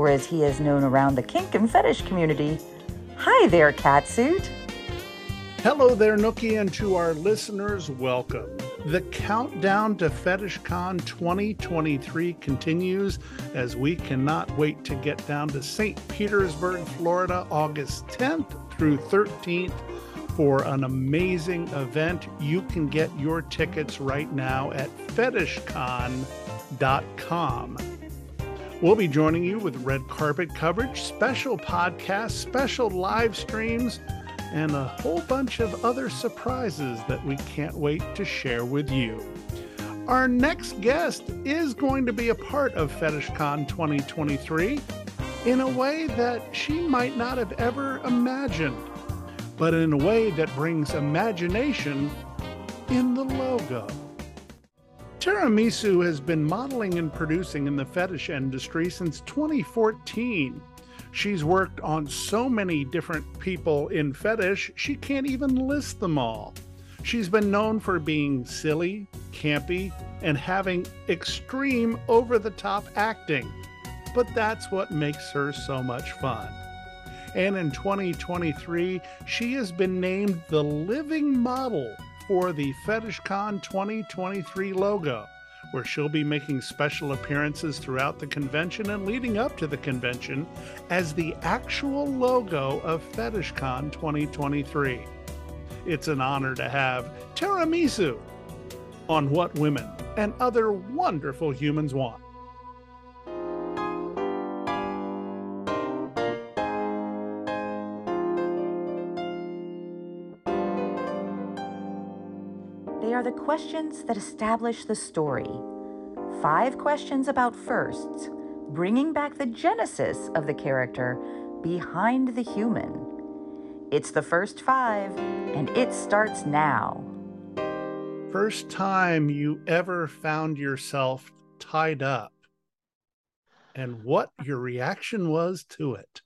or as he is known around the kink and fetish community. Hi there, Catsuit. Hello there, Nookie, and to our listeners, welcome. The countdown to FetishCon 2023 continues as we cannot wait to get down to St. Petersburg, Florida, August 10th through 13th for an amazing event. You can get your tickets right now at fetishcon.com. We'll be joining you with red carpet coverage, special podcasts, special live streams, and a whole bunch of other surprises that we can't wait to share with you. Our next guest is going to be a part of FetishCon 2023 in a way that she might not have ever imagined, but in a way that brings imagination in the logo. TerraMizu has been modeling and producing in the fetish industry since 2014. She's worked on so many different people in fetish, she can't even list them all. She's been known for being silly, campy, and having extreme over the top acting. But that's what makes her so much fun. And in 2023, she has been named the living model for the FetishCon 2023 logo, where she'll be making special appearances throughout the convention and leading up to the convention as the actual logo of FetishCon 2023. It's an honor to have TerraMizu on What Women and Other Wonderful Humans Want. Are the questions that establish the story. Five questions about firsts, bringing back the genesis of the character behind the human. It's the first five, and it starts now. First time you ever found yourself tied up, and what your reaction was to it.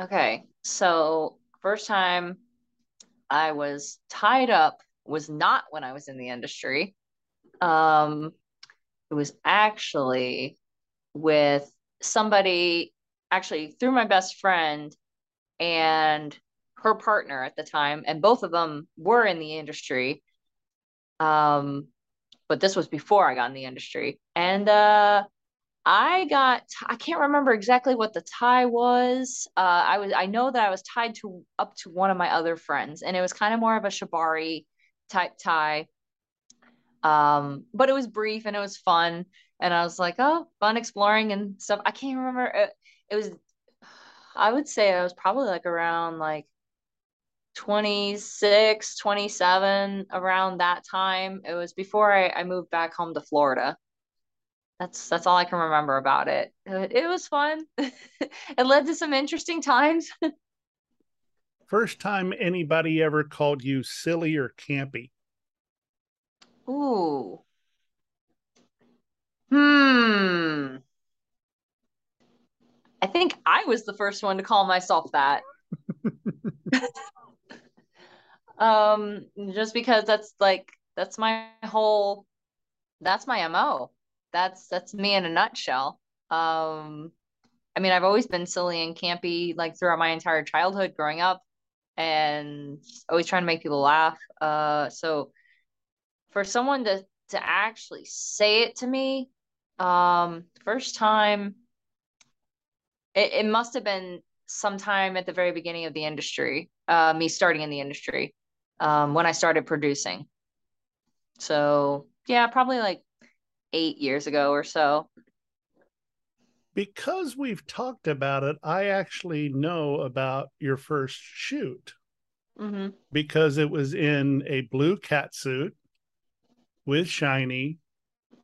Okay, so first time I was tied up was not when I was in the industry. Um, it was actually with somebody, actually through my best friend and her partner at the time, and both of them were in the industry. Um, but this was before I got in the industry, and uh, I got I can't remember exactly what the tie was. Uh, I was I know that I was tied to up to one of my other friends, and it was kind of more of a shibari type tie. Um, but it was brief and it was fun. And I was like, oh, fun exploring and stuff. I can't remember. It, it was, I would say I was probably like around like 26, 27, around that time. It was before I, I moved back home to Florida. That's that's all I can remember about. It, it was fun. it led to some interesting times. First time anybody ever called you silly or campy? Ooh. Hmm. I think I was the first one to call myself that. um, just because that's like that's my whole that's my MO. That's that's me in a nutshell. Um, I mean, I've always been silly and campy like throughout my entire childhood growing up and always trying to make people laugh. Uh, so for someone to to actually say it to me, um, first time, it, it must have been sometime at the very beginning of the industry, uh, me starting in the industry, um, when I started producing. So yeah, probably like eight years ago or so. Because we've talked about it, I actually know about your first shoot Mm-hmm. because it was in a blue cat suit with shiny.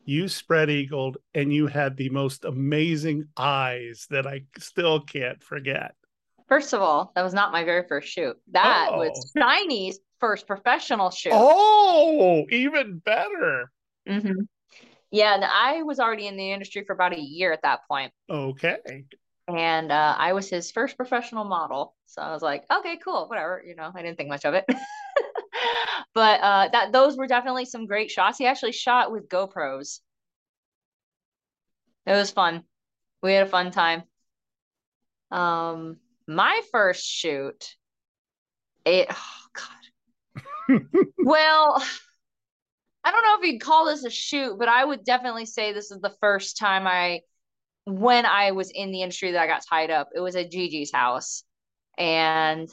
You spread eagled and you had the most amazing eyes that I still can't forget. First of all, that was not my very first shoot. That Oh. was Shiny's first professional shoot. Oh, even better. Mm-hmm. Yeah, and I was already in the industry for about a year at that point, Okay. and uh, I was his first professional model. So I was like, okay, cool, whatever. You know, I didn't think much of it. but uh, that those were definitely some great shots. He actually shot with GoPros. It was fun. We had a fun time. Um, my first shoot, it oh God. Well, I don't know if you'd call this a shoot, but I would definitely say this is the first time I, when I was in the industry that I got tied up. It was at Gigi's house. And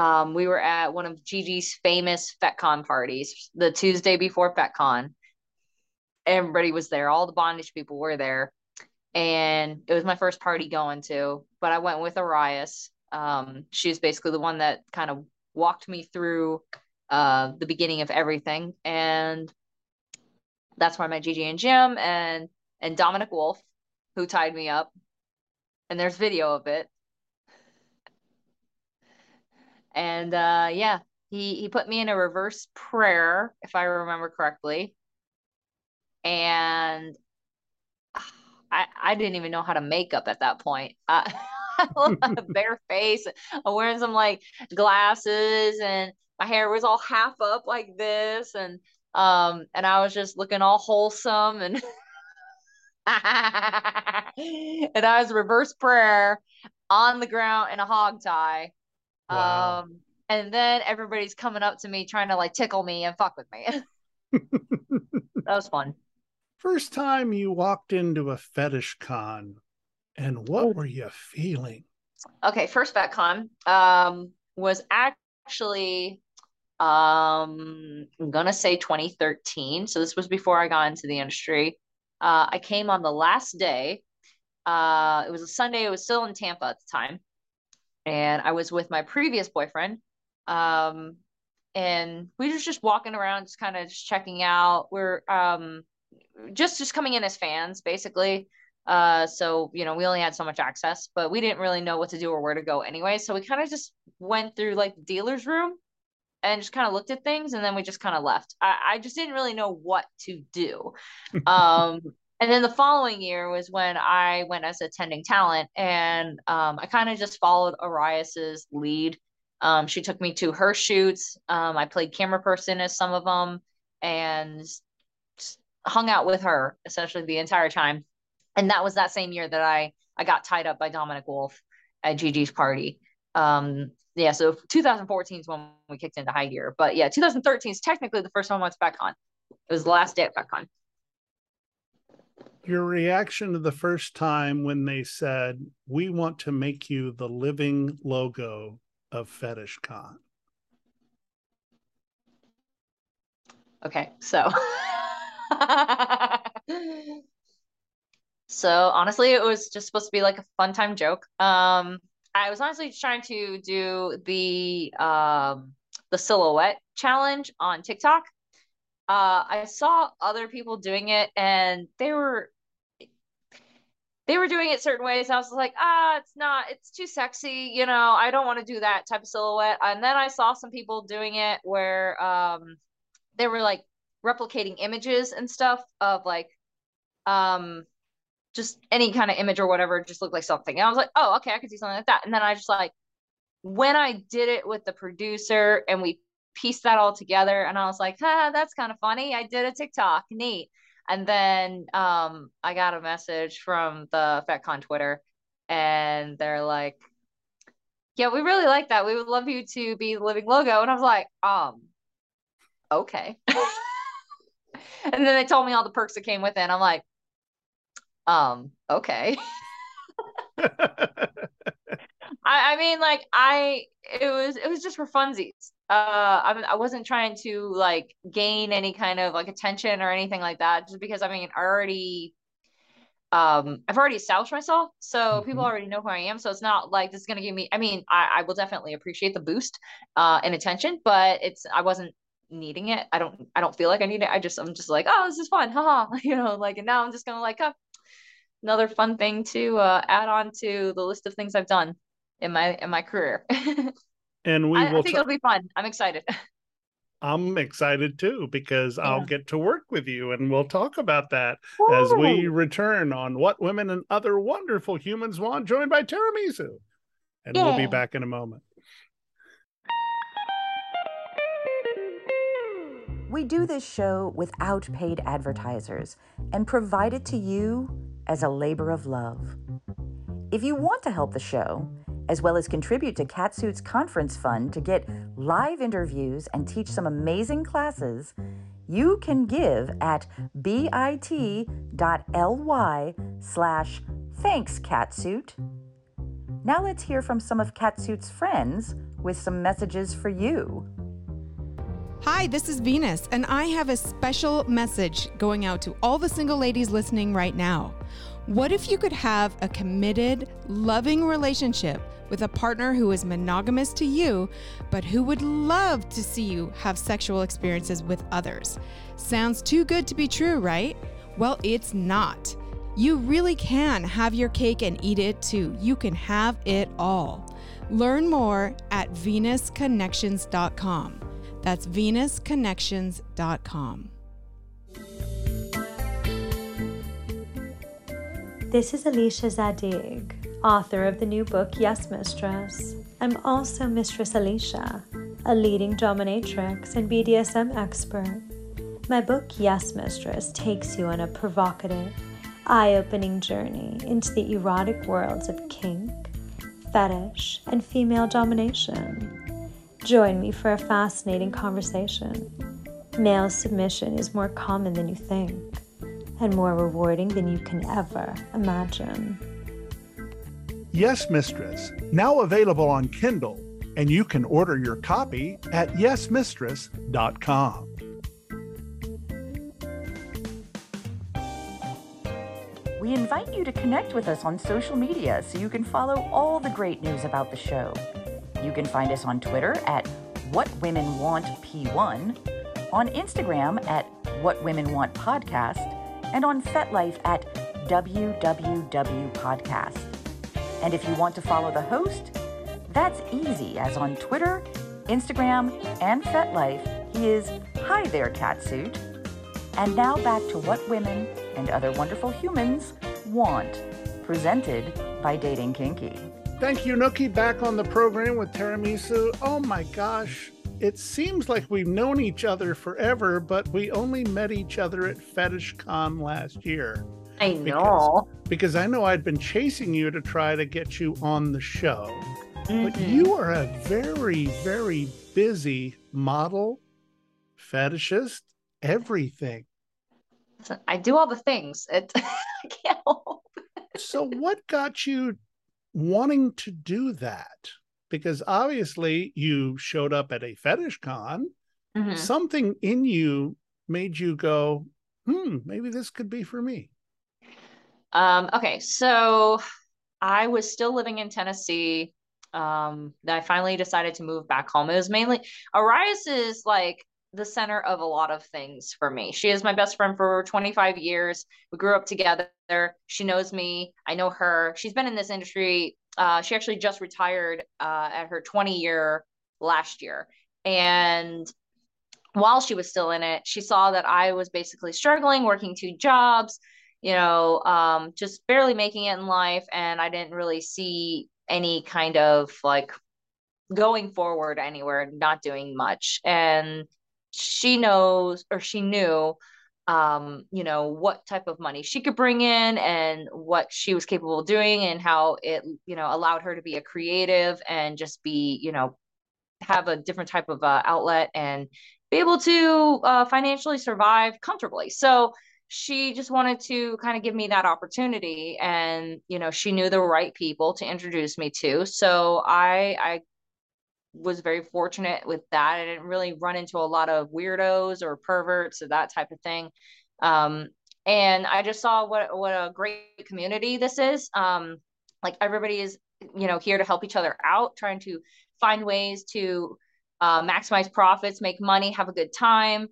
um, we were at one of Gigi's famous FetCon parties, the Tuesday before FetCon. Everybody was there, all the bondage people were there. And it was my first party going to, but I went with Arias. Um, she was basically the one that kind of walked me through uh, the beginning of everything. And that's where I met Gigi and Jim and and Dominic Wolf, who tied me up. And there's video of it. And uh, yeah, he he put me in a reverse prayer, if I remember correctly. And I I didn't even know how to make up at that point. Uh, bare face. I'm wearing some like glasses and my hair was all half up like this and um and I was just looking all wholesome and and I was reverse prayer on the ground in a hog tie. Wow. Um and then everybody's coming up to me trying to like tickle me and fuck with me. that was fun. First time you walked into a fetish con, and what were you feeling? Okay, first FetCon um was actually um I'm gonna say 2013. So this was before I got into the industry. Uh I came on the last day. Uh it was a Sunday, it was still in Tampa at the time. And I was with my previous boyfriend. Um and we were just walking around, just kind of just checking out. We're um just just coming in as fans, basically. Uh, so you know, we only had so much access, but we didn't really know what to do or where to go anyway. So we kind of just went through like the dealer's room and just kind of looked at things, and then we just kind of left. I, I just didn't really know what to do. Um, and then the following year was when I went as attending talent, and um, I kind of just followed Arias's lead. Um, she took me to her shoots. Um, I played camera person as some of them, and hung out with her essentially the entire time and that was that same year that I I got tied up by Dominic Wolf at Gigi's party. Um, yeah, so 2014 is when we kicked into high gear, but yeah, 2013 is technically the first time I went to FetCon. It was the last day at FetCon. Your reaction to the first time when they said, We want to make you the living logo of Fetish Con. Okay, so so honestly, it was just supposed to be like a fun time joke. Um, I was honestly trying to do the um the silhouette challenge on TikTok. Uh, I saw other people doing it, and they were they were doing it certain ways. I was like, ah, it's not, it's too sexy, you know. I don't want to do that type of silhouette. And then I saw some people doing it where um they were like replicating images and stuff of like um just any kind of image or whatever just looked like something and i was like oh okay i could do something like that and then i just like when I did it with the producer and we pieced that all together, and I was like, ah, that's kind of funny. I did a TikTok, neat. And then um, I got a message from the FetCon Twitter, and they're like, "Yeah, we really like that. We would love you to be the living logo." And I was like, "Um, okay." and then they told me all the perks that came with it. And I'm like, "Um, okay." I, I mean, like I, it was it was just for funsies. Uh, I I wasn't trying to like gain any kind of like attention or anything like that. Just because I mean, I already, um, I've already established myself, so mm-hmm. people already know who I am. So it's not like this is gonna give me. I mean, I, I will definitely appreciate the boost, uh, in attention, but it's I wasn't needing it. I don't I don't feel like I need it. I just I'm just like, oh, this is fun, haha. You know, like and now I'm just gonna like, oh, another fun thing to uh, add on to the list of things I've done in my in my career. and we I, will. I think t- it'll be fun. I'm excited. I'm excited too because yeah. I'll get to work with you and we'll talk about that Woo! as we return on What Women and Other Wonderful Humans Want, joined by TerraMizu. And yeah. we'll be back in a moment. We do this show without paid advertisers and provide it to you as a labor of love. If you want to help the show, as well as contribute to Catsuit's conference fund to get live interviews and teach some amazing classes, you can give at bit.ly slash thanks catsuit. Now let's hear from some of Catsuit's friends with some messages for you. Hi, this is Venus, and I have a special message going out to all the single ladies listening right now. What if you could have a committed, loving relationship with a partner who is monogamous to you, but who would love to see you have sexual experiences with others? Sounds too good to be true, right? Well, it's not. You really can have your cake and eat it too. You can have it all. Learn more at venusconnections.com. That's venusconnections.com. This is Alicia Zadig, author of the new book Yes Mistress. I'm also Mistress Alicia, a leading dominatrix and BDSM expert. My book Yes Mistress takes you on a provocative, eye opening journey into the erotic worlds of kink, fetish, and female domination. Join me for a fascinating conversation. Male submission is more common than you think and more rewarding than you can ever imagine. Yes, Mistress, now available on Kindle, and you can order your copy at yesmistress.com. We invite you to connect with us on social media so you can follow all the great news about the show. You can find us on Twitter at What Women Want P1, on Instagram at What Women Want Podcast, and on FetLife at WWW Podcast. And if you want to follow the host, that's easy, as on Twitter, Instagram, and FetLife, he is Hi There Catsuit. And now back to what women and other wonderful humans want, presented by Dating Kinky. Thank you, Nookie. Back on the program with TerraMizu. Oh my gosh, it seems like we've known each other forever, but we only met each other at Fetish Con last year. I know. Because, because I know I'd been chasing you to try to get you on the show. Mm-hmm. But you are a very, very busy model, fetishist, everything. I do all the things. It, I can't help. so, what got you wanting to do that? because obviously you showed up at a fetish con. Mm-hmm. Something in you made you go, hmm, maybe this could be for me. Um, okay, so I was still living in Tennessee. Um, that I finally decided to move back home. It was mainly Arias is like the center of a lot of things for me. She is my best friend for 25 years. We grew up together. She knows me. I know her. She's been in this industry uh, she actually just retired uh, at her 20 year last year. And while she was still in it, she saw that I was basically struggling, working two jobs, you know, um, just barely making it in life. And I didn't really see any kind of like going forward anywhere, not doing much. And she knows or she knew um, you know, what type of money she could bring in and what she was capable of doing and how it, you know, allowed her to be a creative and just be, you know, have a different type of uh, outlet and be able to uh, financially survive comfortably. So she just wanted to kind of give me that opportunity and you know she knew the right people to introduce me to so i i was very fortunate with that. I didn't really run into a lot of weirdos or perverts or that type of thing. Um, and i just saw what what a great community this is. Um, like everybody is you know here to help each other out trying to find ways to uh, maximize profits make money have a good time.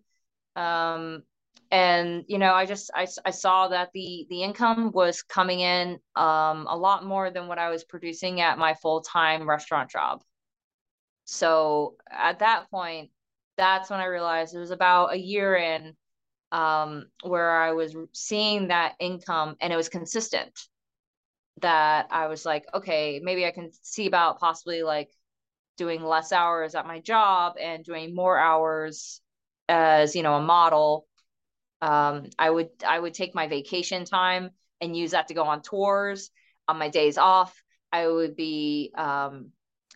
Um, and you know i just I, I saw that the the income was coming in um, a lot more than what i was producing at my full-time restaurant job so at that point that's when i realized it was about a year in um, where i was seeing that income and it was consistent that i was like okay maybe i can see about possibly like doing less hours at my job and doing more hours as you know a model um, I would I would take my vacation time and use that to go on tours. On my days off, I would be um,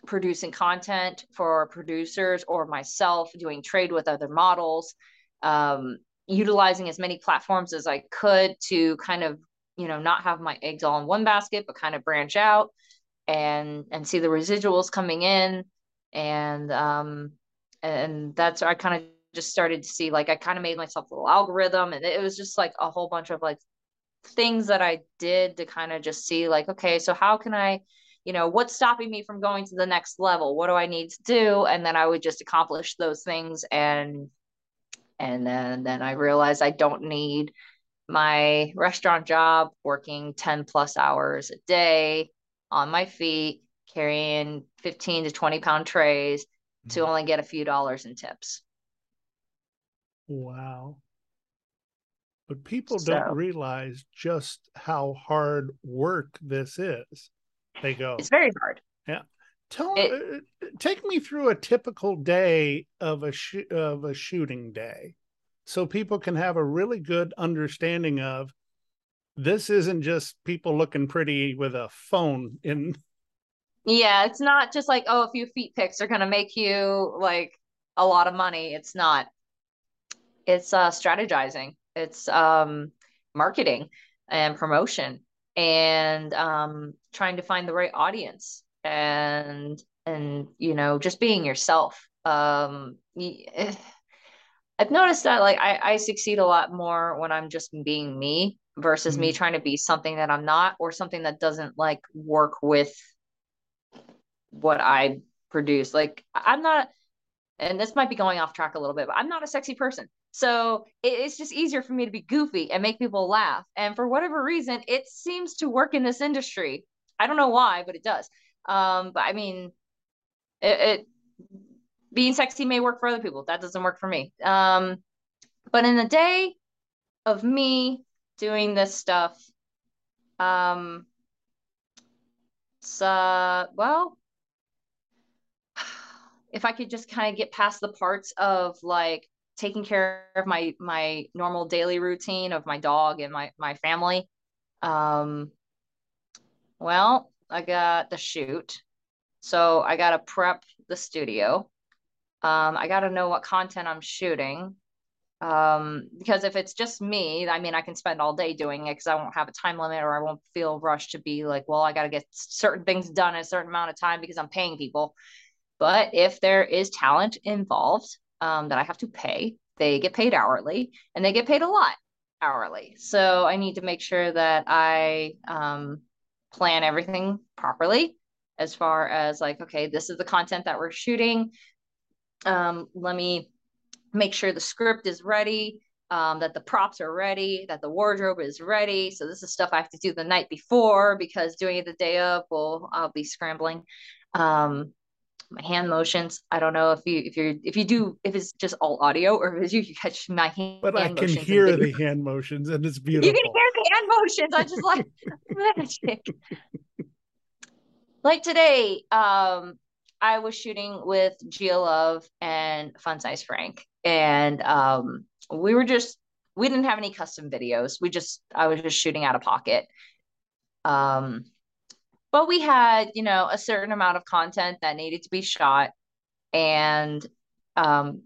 producing content for producers or myself, doing trade with other models, um, utilizing as many platforms as I could to kind of you know not have my eggs all in one basket, but kind of branch out and and see the residuals coming in. And um and that's I kind of just started to see like I kind of made myself a little algorithm and it was just like a whole bunch of like things that I did to kind of just see like okay so how can I you know what's stopping me from going to the next level what do I need to do and then I would just accomplish those things and and then then I realized I don't need my restaurant job working 10 plus hours a day on my feet carrying 15 to 20 pound trays to mm-hmm. only get a few dollars in tips Wow. But people so, don't realize just how hard work this is. They go, It's very hard. Yeah. Tell it, uh, take me through a typical day of a sh- of a shooting day so people can have a really good understanding of this isn't just people looking pretty with a phone in yeah it's not just like oh a few feet pics are going to make you like a lot of money. It's not. It's uh, strategizing. It's um, marketing and promotion and um, trying to find the right audience and and you know just being yourself. Um, i've noticed that like I, I succeed a lot more when i'm just being me versus mm-hmm. me trying to be something that i'm not or something that doesn't like work with what i produce. Like i'm not and this might be going off track a little bit but i'm not a sexy person so it's just easier for me to be goofy and make people laugh. And for whatever reason, it seems to work in this industry. I don't know why, but it does. Um, but I mean, it, it being sexy may work for other people. That doesn't work for me. Um, but in the day of me doing this stuff, um, so well, if I could just kind of get past the parts of like taking care of my my normal daily routine of my dog and my my family. Um well i got the shoot. So i got to prep the studio. Um i got to know what content i'm shooting. Um because if it's just me i mean i can spend all day doing it because i won't have a time limit or i won't feel rushed to be like well i got to get certain things done in a certain amount of time because i'm paying people. But if there is talent involved um, that I have to pay. They get paid hourly and they get paid a lot hourly. So I need to make sure that I um, plan everything properly as far as like, okay, this is the content that we're shooting. Um, let me make sure the script is ready, um, that the props are ready, that the wardrobe is ready. So this is stuff I have to do the night before because doing it the day of, well, I'll be scrambling. Um, my hand motions. I don't know if you if you're if you do if it's just all audio or if you catch my hand. But hand I can hear the hand motions and it's beautiful. You can hear the hand motions. I just like magic. like today, um, I was shooting with Gia Love and Fun Size Frank, and um, we were just we didn't have any custom videos. We just I was just shooting out of pocket. Um, but we had you know a certain amount of content that needed to be shot, and um,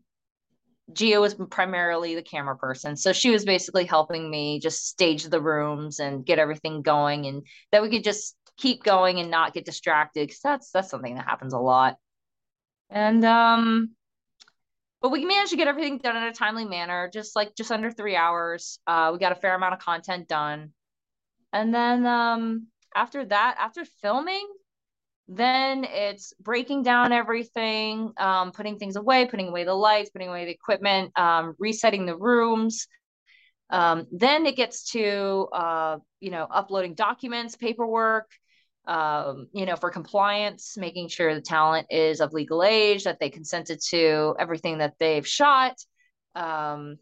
Gia was primarily the camera person. So she was basically helping me just stage the rooms and get everything going and that we could just keep going and not get distracted because that's that's something that happens a lot. And um but we managed to get everything done in a timely manner, just like just under three hours. Uh we got a fair amount of content done. And then um after that, after filming, then it's breaking down everything, um, putting things away, putting away the lights, putting away the equipment, um, resetting the rooms. Um, then it gets to, uh, you know, uploading documents, paperwork, um, you know, for compliance, making sure the talent is of legal age, that they consented to everything that they've shot, um,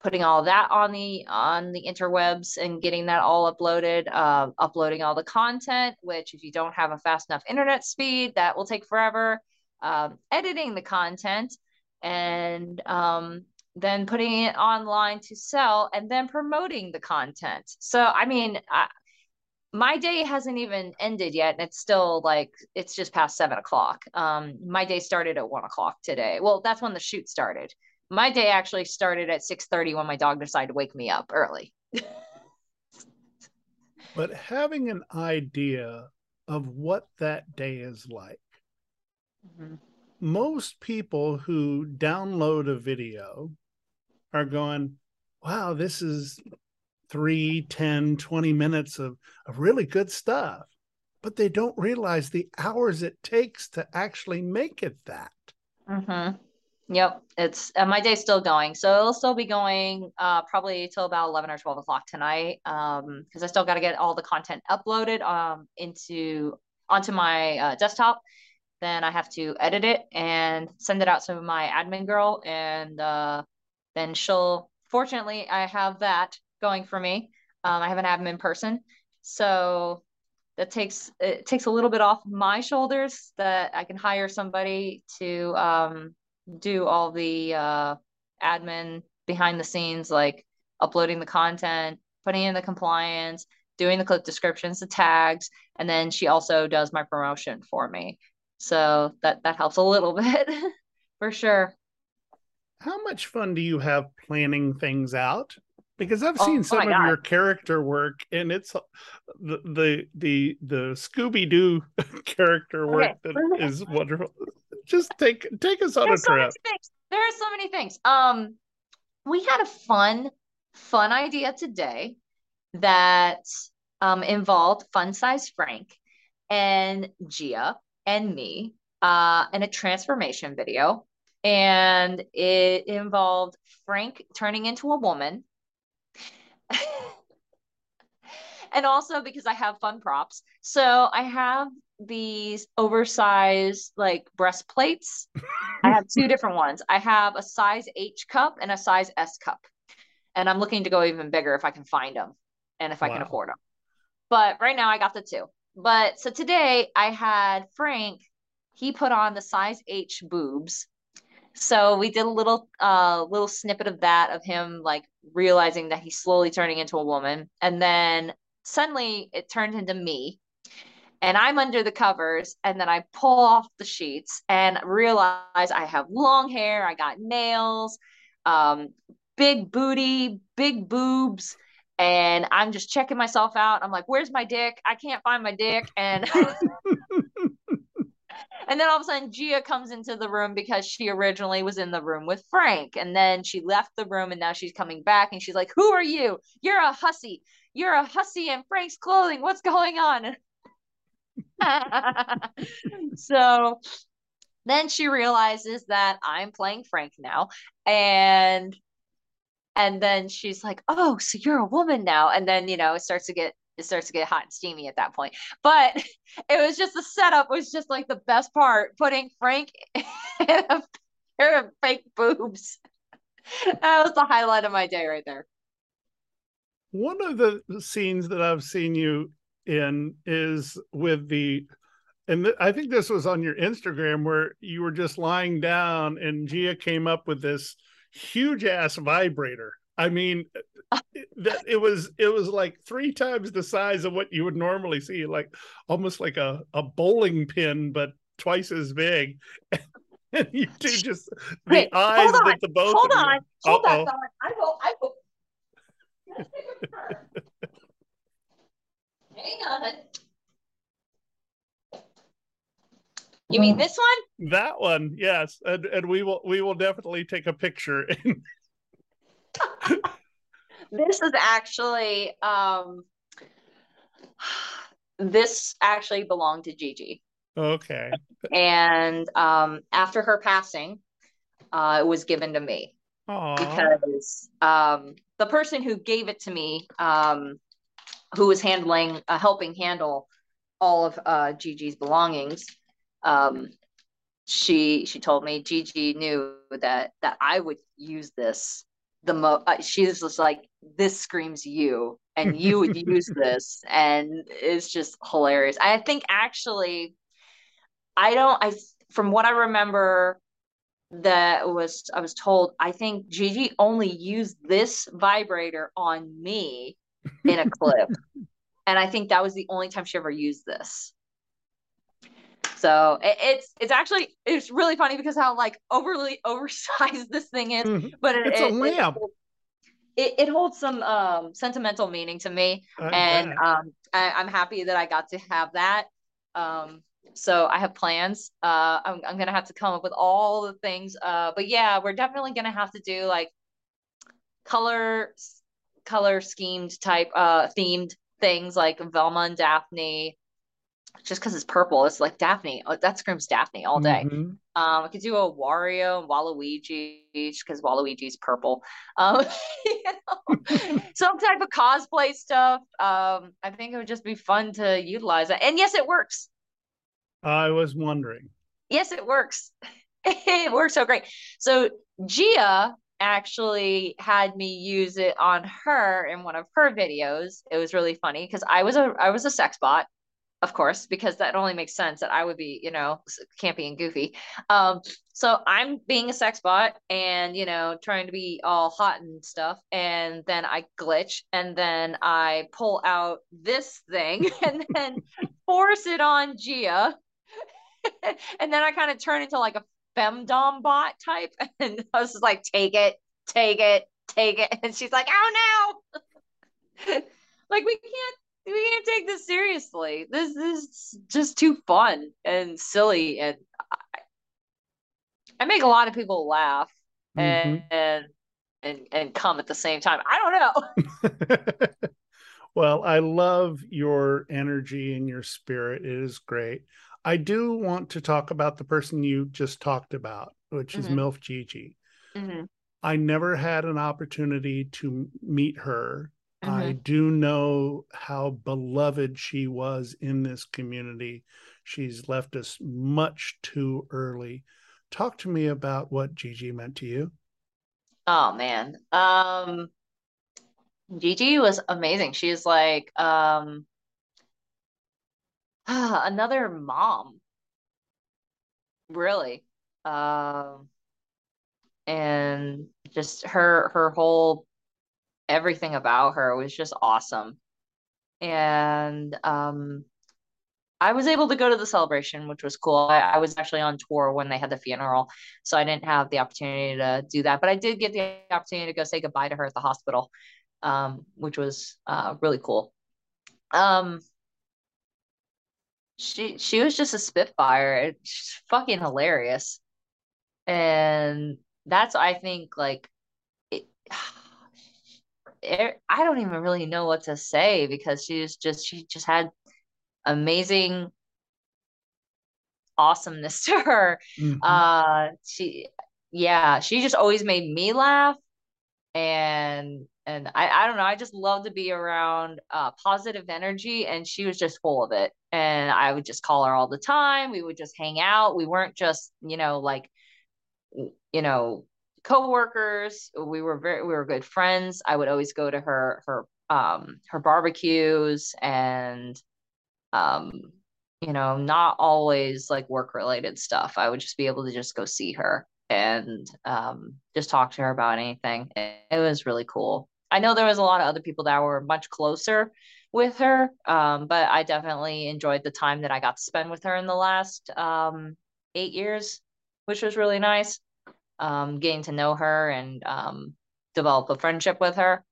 putting all that on the on the interwebs and getting that all uploaded uh, uploading all the content which if you don't have a fast enough internet speed that will take forever um, editing the content and um, then putting it online to sell and then promoting the content. So i mean I, my day hasn't even ended yet and it's still like it's just past seven o'clock. Um, my day started at one o'clock today. Well that's when the shoot started my day actually started at 6:30 when my dog decided to wake me up early. but having an idea of what that day is like. Mm-hmm. Most people who download a video are going, wow, this is 3, 10, 20 minutes of, of really good stuff. But they don't realize the hours it takes to actually make it that. Mm-hmm. Yep, it's uh, my day's still going, so it'll still be going uh, probably till about eleven or twelve o'clock tonight. Um, because I still got to get all the content uploaded um into onto my uh, desktop. Then I have to edit it and send it out to my admin girl, and uh, then she'll. Fortunately, I have that going for me. Um, I have an admin person, so that takes it takes a little bit off my shoulders that I can hire somebody to um do all the uh, admin behind the scenes, like uploading the content, putting in the compliance, doing the clip descriptions, the tags, and then she also does my promotion for me. So that that helps a little bit for sure. How much fun do you have planning things out? Because I've oh seen oh, some of God. your character work, and it's the the the, the Scooby Doo character work okay. that is wonderful just take take us on There's a trip. There are so many things. Um, we had a fun, fun idea today that um involved Fun Size Frank and Gia and me uh in a transformation video. And it involved Frank turning into a woman. and also because I have fun props. So I have these oversized like breastplates. I have two different ones. I have a size H cup and a size S cup. And I'm looking to go even bigger if I can find them and if I can afford them. But right now I got the two. But so today I had Frank, he put on the size H boobs. So we did a little uh little snippet of that of him like realizing that he's slowly turning into a woman. And then suddenly it turned into me and I'm under the covers and then I pull off the sheets and realize I have long hair, I got nails, um, big booty, big boobs, and I'm just checking myself out. I'm like, where's my dick? I can't find my dick. And and then all of a sudden Gia comes into the room because she originally was in the room with Frank. And then she left the room and now she's coming back and she's like, Who are you? You're a hussy. You're a hussy in Frank's clothing. What's going on? so then she realizes that I'm playing Frank now. And and then she's like, "Oh, so you're a woman now." And then, you know, it starts to get it starts to get hot and steamy at that point. But it was just the setup was just like the best part, putting Frank in a pair of fake boobs. That was the highlight of my day right there. One of the scenes that I've seen you in is with the And th- I think this was on your Instagram where you were just lying down and Gia came up with this huge ass vibrator. I mean, that it was it was like three times the size of what you would normally see, like almost like a, a bowling pin, but twice as big. And you do just the Wait, eyes on, that the both hold on, hold that. I will, I will. On. You mean this one? That one, yes, and and we will we will definitely take a picture. This is actually um this actually belonged to Gigi. okay, And um after her passing, uh it was given to me. Aw. because um, the person who gave it to me, um, who was handling, uh, helping handle all of uh, Gigi's belongings, um, she she told me Gigi knew that that I would use this the mo. Uh, she's just like this screams you, and you would use this, and it's just hilarious. I think actually, I don't. I from what I remember that was I was told I think Gigi only used this vibrator on me in a clip. and I think that was the only time she ever used this. So it, it's it's actually it's really funny because how like overly oversized this thing is, Mhm. but it, It's a it- it- lamp. It, it holds some um sentimental meaning to me I and um I, I'm happy that I got to have that. Um so I have plans. Uh I'm I'm gonna have to come up with all the things. Uh but yeah, we're definitely gonna have to do like color color schemed type uh themed things like Velma and Daphne. Just because it's purple, it's like Daphne. Oh, that screams Daphne all day. Mhm. Um, I could do a Wario and Waluigi because Waluigi's purple. Um, you know, some type of cosplay stuff. Um, I think it would just be fun to utilize it. And yes, it works. I was wondering. Yes, it works. it works so great. So Gia actually had me use it on her in one of her videos. It was really funny because I was a I was a sex bot, of course, because that only makes sense that I would be, you know, campy and goofy. Um, so I'm being a sex bot and, you know, trying to be all hot and stuff. And then I glitch and then I pull out this thing and then force it on Gia. and then I kind of turn into like a femdom bot type. And I was just like, take it, take it, take it. And she's like, oh no. like we can't we can't take this seriously. This, this is just too fun and silly, and I, I make a lot of people laugh and, Mhm. and and and come at the same time. I don't know. well, I love your energy and your spirit. It is great. I do want to talk about the person you just talked about, which is Mhm. MILF Gigi. Mhm, I never had an opportunity to meet her. I mhm. do know how beloved she was in this community. She's left us much too early. Talk to me about what Gigi meant to you. Oh man. Um Gigi was amazing. She's like um another mom. Really. Um and just her her whole everything about her was just awesome. And um I was able to go to the celebration, which was cool. I, I was actually on tour when they had the funeral, so I didn't have the opportunity to do that. But I did get the opportunity to go say goodbye to her at the hospital, um, which was uh, really cool. Um, she she was just a spitfire. She's fucking hilarious, and that's I think like it. it- I don't even really know what to say because she's just she just had amazing awesomeness to her. Mhm. Uh she yeah, she just always made me laugh and and I I don't know, I just love to be around uh positive energy and she was just full of it. And I would just call her all the time. We would just hang out. We weren't just, you know, like you know, coworkers. We were very we were good friends. I would always go to her her um her barbecues and um you know, not always like work related stuff. I would just be able to just go see her and um, just talk to her about anything. It, it, was really cool. I know there was a lot of other people that were much closer with her, um, but I definitely enjoyed the time that I got to spend with her in the last um, eight years, which was really nice. Um, getting to know her and um, develop a friendship with her.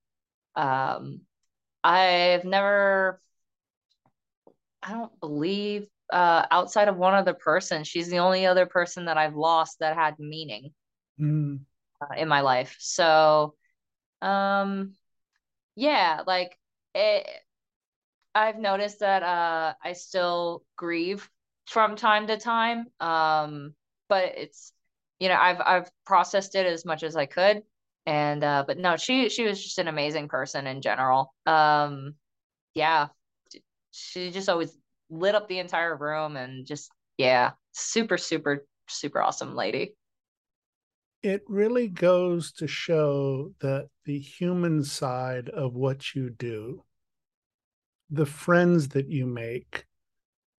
Um, I've never, I don't believe, uh, outside of one other person, she's the only other person that I've lost that had meaning mm. uh, in my life. So, um, yeah, like it, I've noticed that uh, I still grieve from time to time. Um, but it's, you know, I've I've processed it as much as I could and uh but no she she was just an amazing person in general um yeah she just always lit up the entire room and just yeah super super super awesome lady it really goes to show that the human side of what you do the friends that you make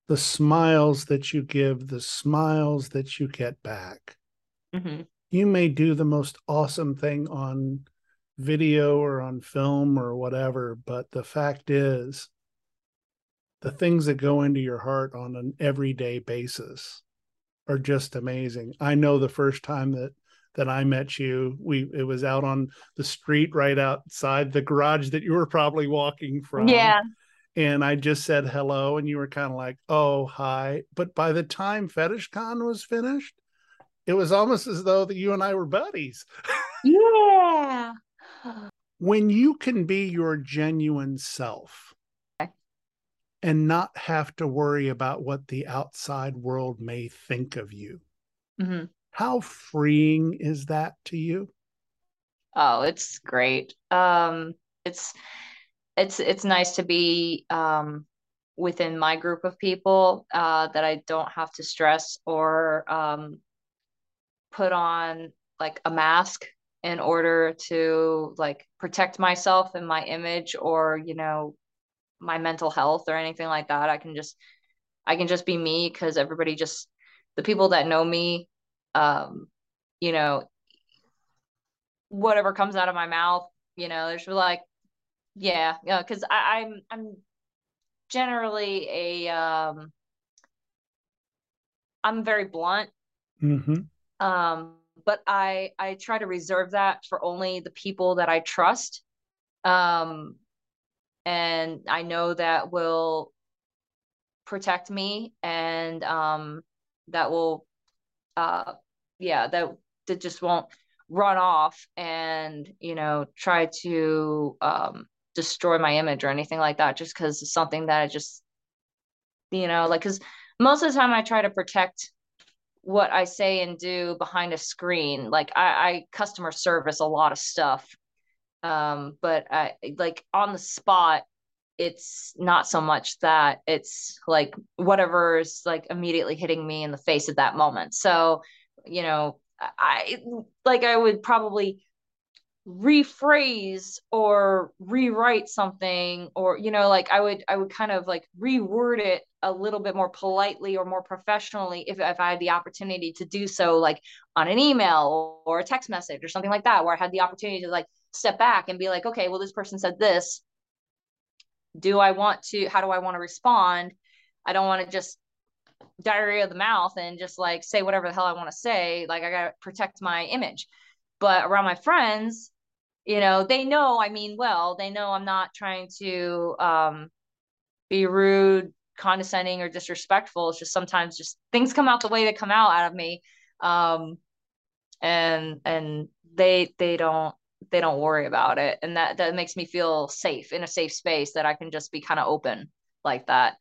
the smiles that you give the smiles that you get back mm-hmm you may do the most awesome thing on video or on film or whatever, but the fact is, the things that go into your heart on an everyday basis are just amazing. I know the first time that that I met you, we it was out on the street right outside the garage that you were probably walking from. Yeah. And I just said hello, and you were kind of like, "Oh, hi." But by the time Fetish Con was finished, it was almost as though that you and I were buddies. Yeah. when you can be your genuine self okay. and not have to worry about what the outside world may think of you, mm-hmm. How freeing is that to you? Oh, it's great. Um, it's it's it's nice to be um, within my group of people uh, that I don't have to stress or um, put on like a mask in order to like protect myself and my image or you know my mental health or anything like that i can just i can just be me because everybody just the people that know me um you know whatever comes out of my mouth you know they're like yeah yeah because i'm i'm generally a um i'm very blunt. Mm-hmm. Um, but I I try to reserve that for only the people that I trust, um, and I know that will protect me and um, that will, uh, yeah, that that just won't run off and you know try to um, destroy my image or anything like that just because it's something that I just you know like because most of the time I try to protect what I say and do behind a screen. Like I, I customer service a lot of stuff. Um, but I like on the spot, it's not so much that it's like whatever is like immediately hitting me in the face at that moment. So, you know, I like I would probably rephrase or rewrite something or you know like i would i would kind of like reword it a little bit more politely or more professionally if, if i had the opportunity to do so like on an email or a text message or something like that where i had the opportunity to like step back and be like okay well this person said this do i want to how do i want to respond? I don't want to just diarrhea of the mouth and just like say whatever the hell i want to say. Like i gotta protect my image. But around my friends you know they know i mean well. They know i'm not trying to um be rude condescending or disrespectful. It's just sometimes just things come out the way they come out out of me. Um and and they they don't they don't worry about it and that that makes me feel safe in a safe space that i can just be kind of open like that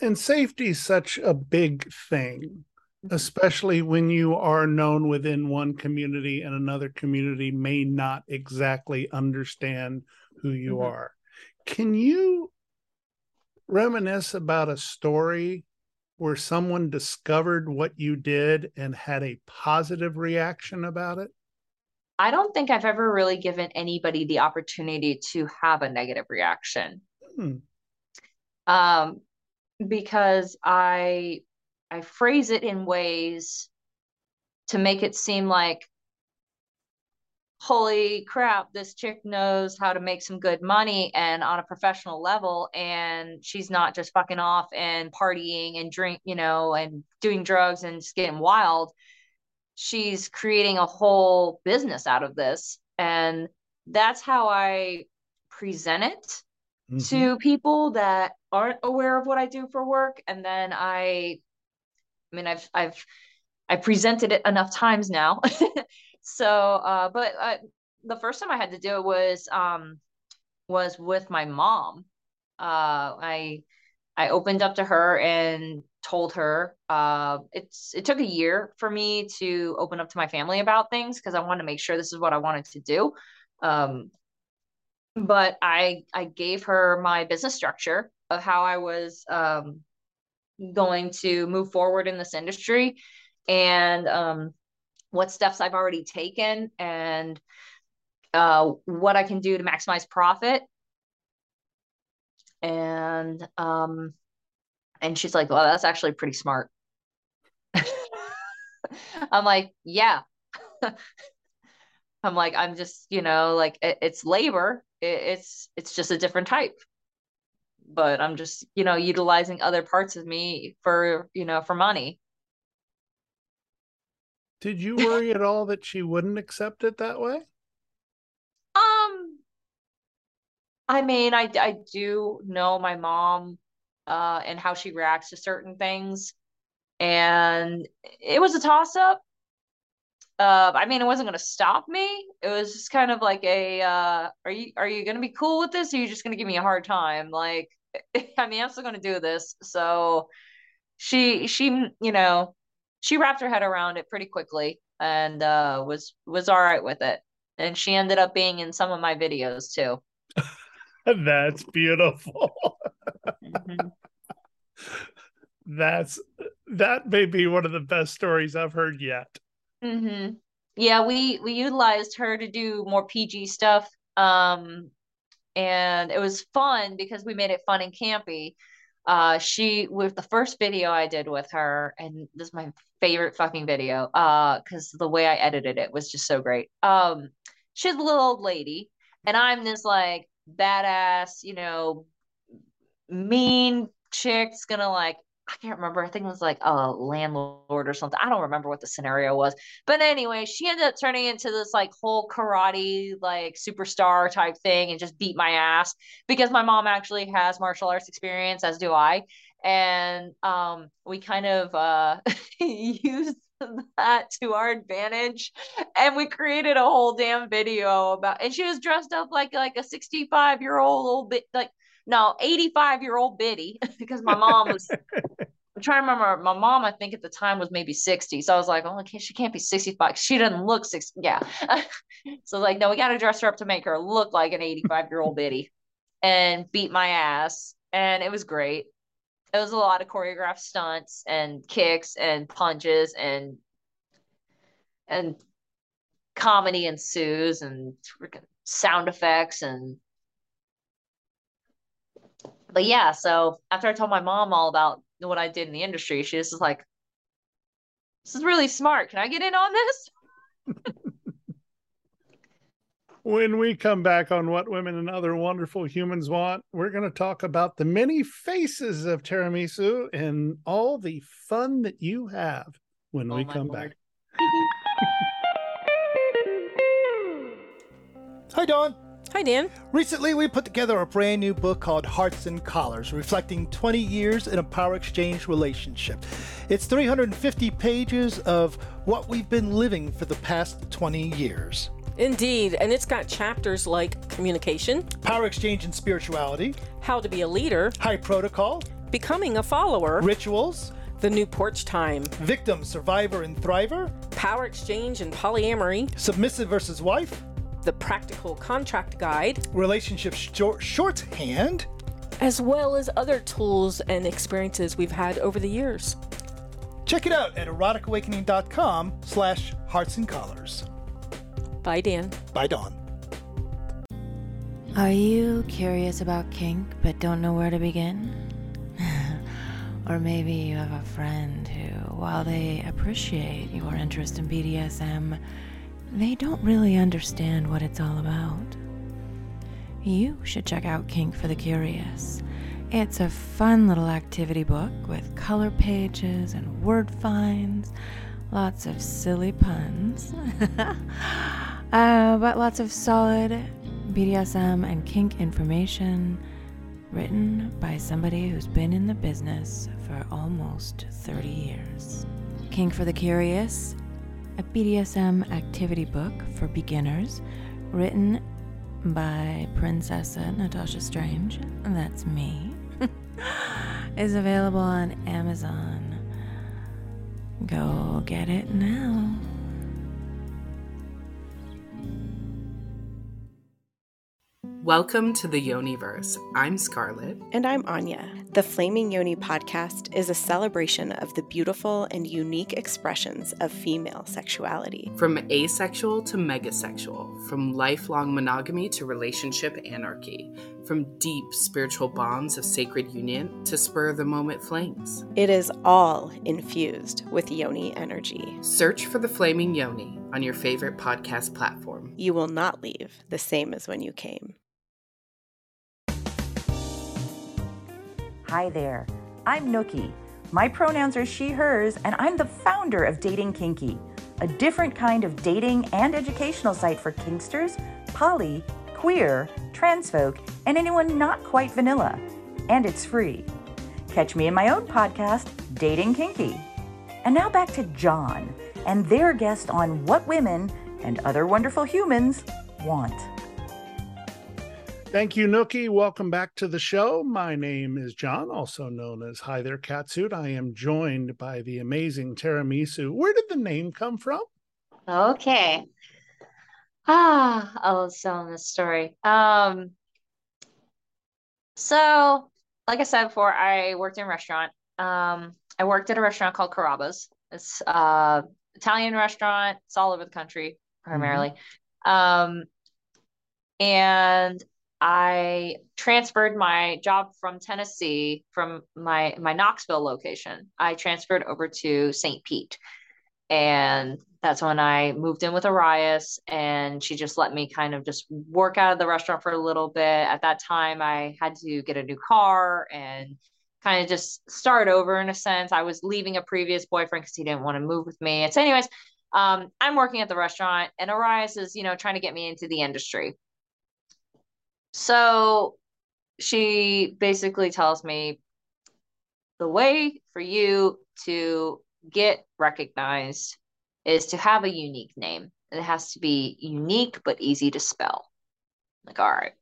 and safety is such a big thing especially when you are known within one community and another community may not exactly understand who you mm-hmm. are. Can you reminisce about a story where someone discovered what you did and had a positive reaction about it? I don't think I've ever really given anybody the opportunity to have a negative reaction. Hmm. Um, because I I phrase it in ways to make it seem like holy crap, this chick knows how to make some good money and on a professional level. And she's not just fucking off and partying and drink, you know, and doing drugs and just getting wild. She's creating a whole business out of this. And that's how I present it mm-hmm. to people that aren't aware of what I do for work. And then I, I mean, I've, I've, I presented it enough times now So, uh, but uh, the first time I had to do it was um, was with my mom. Uh, I I opened up to her and told her uh, it's it took a year for me to open up to my family about things because I wanted to make sure this is what I wanted to do. Um, but I I gave her my business structure of how I was um, going to move forward in this industry, and um, what steps I've already taken and uh, what I can do to maximize profit. And um, and she's like, "Well, that's actually pretty smart." I'm like, "Yeah." I'm like, I'm just, you know, like it, it's labor. It, it's it's just a different type. But I'm just, you know, utilizing other parts of me for, you know, for money. Did you worry at all that she wouldn't accept it that way? Um, I mean, I I do know my mom, uh, and how she reacts to certain things, and it was a toss up. Uh, I mean, it wasn't going to stop me. It was just kind of like a, uh, are you are you going to be cool with this? Or are you just going to give me a hard time? Like, I mean, I'm still going to do this. So, she she you know she wrapped her head around it pretty quickly and uh, was was all right with it. And she ended up being in some of my videos too. That's beautiful. mm-hmm. That's that may be one of the best stories I've heard yet. Mm-hmm. Yeah, we we utilized her to do more PG stuff, um, and it was fun because we made it fun and campy uh she with the first video i did with her and this is my favorite fucking video uh because the way i edited it was just so great um she's a little old lady and i'm this like badass you know mean chick's gonna like I can't remember. I think it was like a landlord or something. I don't remember what the scenario was. But anyway, she ended up turning into this like whole karate like superstar type thing and just beat my ass because my mom actually has martial arts experience, as do I. And um, we kind of uh, used that to our advantage and we created a whole damn video about and she was dressed up like like a 65 year old old bit like no, 85 year old Biddy, because my mom was, I'm trying to remember, my mom, I think at the time was maybe 60. So I was like, oh, okay, she can't be 65. She doesn't look 60. Yeah. so like, no, we got to dress her up to make her look like an 85 year old Biddy and beat my ass. And it was great. It was a lot of choreographed stunts and kicks and punches and, and comedy ensues and sound effects and but yeah, so after I told my mom all about what I did in the industry, she was just like, "This is really smart. Can I get in on this?" when we come back on what women and other wonderful humans want, we're going to talk about the many faces of TerraMizu and all the fun that you have when oh we come Lord. back. Hi, Dawn. Hi, Dan. Recently, we put together a brand new book called Hearts and Collars, reflecting 20 years in a power exchange relationship. It's 350 pages of what we've been living for the past 20 years. Indeed, and it's got chapters like communication, power exchange and spirituality, how to be a leader, high protocol, becoming a follower, rituals, the new porch time, victim, survivor, and thriver, power exchange and polyamory, submissive versus wife, the Practical Contract Guide, Relationship short- Shorthand, as well as other tools and experiences we've had over the years. Check it out at eroticawakening.com slash hearts and collars. Bye, Dan. Bye, Dawn. Are you curious about kink but don't know where to begin? Or maybe you have a friend who, while they appreciate your interest in BDSM, they don't really understand what it's all about. You should check out Kink for the Curious. It's a fun little activity book with color pages and word finds, lots of silly puns, uh, but lots of solid BDSM and kink information written by somebody who's been in the business for almost 30 years. Kink for the Curious, a BDSM activity book for beginners, written by Princessa Natasha Strange, that's me, is available on Amazon. Go get it now. Welcome to the Yoniverse. I'm Scarlett. And I'm Anya. The Flaming Yoni podcast is a celebration of the beautiful and unique expressions of female sexuality. From asexual to megasexual, from lifelong monogamy to relationship anarchy, from deep spiritual bonds of sacred union to spur the moment flames. It is all infused with Yoni energy. Search for the Flaming Yoni on your favorite podcast platform. You will not leave the same as when you came. Hi there. I'm Nookie. My pronouns are she, hers, and I'm the founder of Dating Kinky, a different kind of dating and educational site for kinksters, poly, queer, trans folk, and anyone not quite vanilla. And it's free. Catch me in my own podcast, Dating Kinky. And now back to John and their guest on what women and other wonderful humans want. Thank you, Nookie. Welcome back to the show. My name is John, also known as Hi There Catsuit. I am joined by the amazing TerraMizu. Where did the name come from? Okay. Ah, I'll tell this story. Um, so like I said before, I worked in a restaurant. Um, I worked at a restaurant called Carrabba's. It's uh Italian restaurant. It's all over the country primarily. Um, and I transferred my job from Tennessee from my my Knoxville location. I transferred over to St. Pete. And that's when I moved in with Arias and she just let me kind of just work out of the restaurant for a little bit. At that time I had to get a new car and kind of just start over in a sense. I was leaving a previous boyfriend because he didn't want to move with me. So anyways, um, I'm working at the restaurant and Arias is, you know, trying to get me into the industry. So she basically tells me the way for you to get recognized is to have a unique name. It has to be unique but easy to spell. like, all right.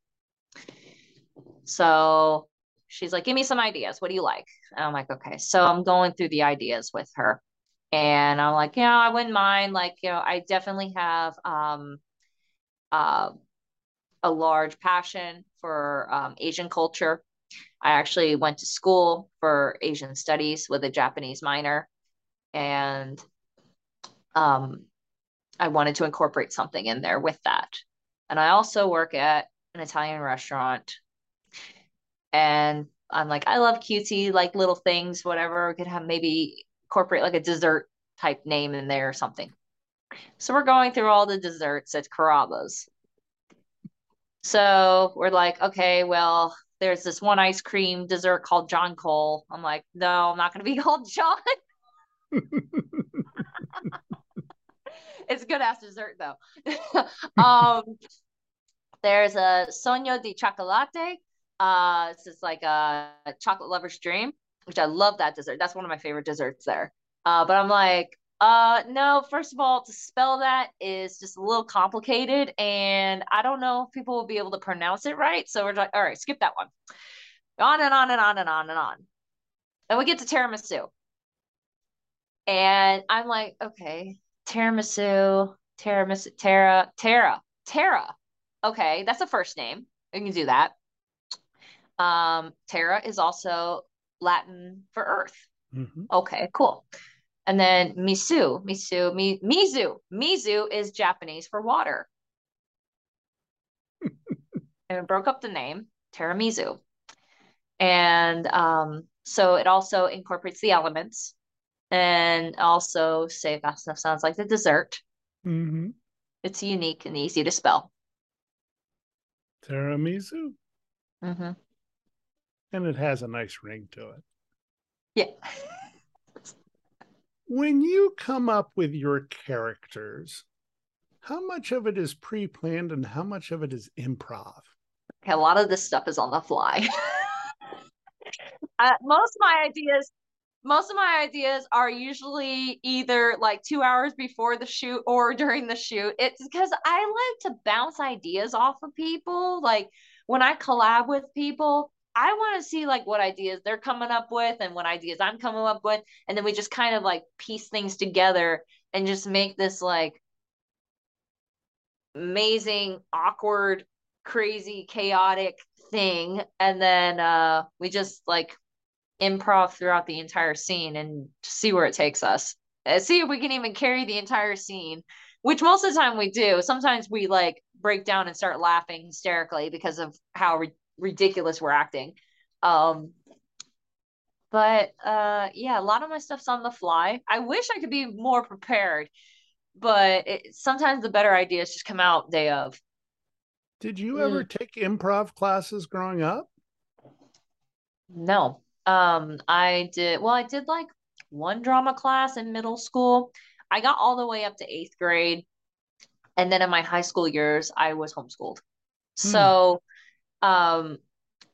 So she's like, give me some ideas. What do you like? And I'm like, okay. So I'm going through the ideas with her. And I'm like, yeah, I wouldn't mind. Like, you know, I definitely have um uh a large passion for um, Asian culture. I actually went to school for Asian studies with a Japanese minor, and um, I wanted to incorporate something in there with that. And I also work at an Italian restaurant, and I'm like, I love cutesy, like little things, whatever. We could have maybe incorporate like a dessert type name in there or something. So we're going through all the desserts at Carrabba's. So we're like, okay, well, there's this one ice cream dessert called John Cole. I'm like, no, I'm not going to be called John. it's a good ass dessert though. um, there's a Sogno di Cioccolata. Uh, this is like a, a chocolate lover's dream, which I love that dessert. That's one of my favorite desserts there. Uh, but I'm like, uh, no, first of all, to spell that is just a little complicated, and I don't know if people will be able to pronounce it right. So we're like, all right, skip that one. On and on and on and on and on. And we get to tiramisu. And I'm like, okay, tiramisu, tiramisu, Tara, Tara, Tara. Okay, that's a first name. We can do that. Um, Terra is also Latin for earth. Mm-hmm. Okay, cool. And then Misu, Misu, Mi, Mizu, Mizu is Japanese for water. and broke up the name, TerraMizu. And um, So it also incorporates the elements and also say fast stuff sounds like the dessert. Mm-hmm. It's unique and easy to spell. TerraMizu. Mm-hmm. And it has a nice ring to it. Yeah. when you come up with your characters, how much of it is pre planned and how much of it is improv? a lot of this stuff is on the fly. uh, most of my ideas most of my ideas are usually either like two hours before the shoot or during the shoot. It's because I like to bounce ideas off of people. Like when I collab with people, I want to see like what ideas they're coming up with and what ideas I'm coming up with. And then we just kind of like piece things together and just make this like amazing, awkward, crazy, chaotic thing. And then uh we just like improv throughout the entire scene and see where it takes us. Uh, see if we can even carry the entire scene, which most of the time we do. Sometimes we like break down and start laughing hysterically because of how ri- ridiculous we're acting. Um, but uh, yeah, a lot of my stuff's on the fly. I wish I could be more prepared, but it, sometimes the better ideas just come out day of. Did you ever Mm. take improv classes growing up? No. Um, I did, well, I did like one drama class in middle school. I got all the way up to eighth grade. And then in my high school years, I was homeschooled. So, um,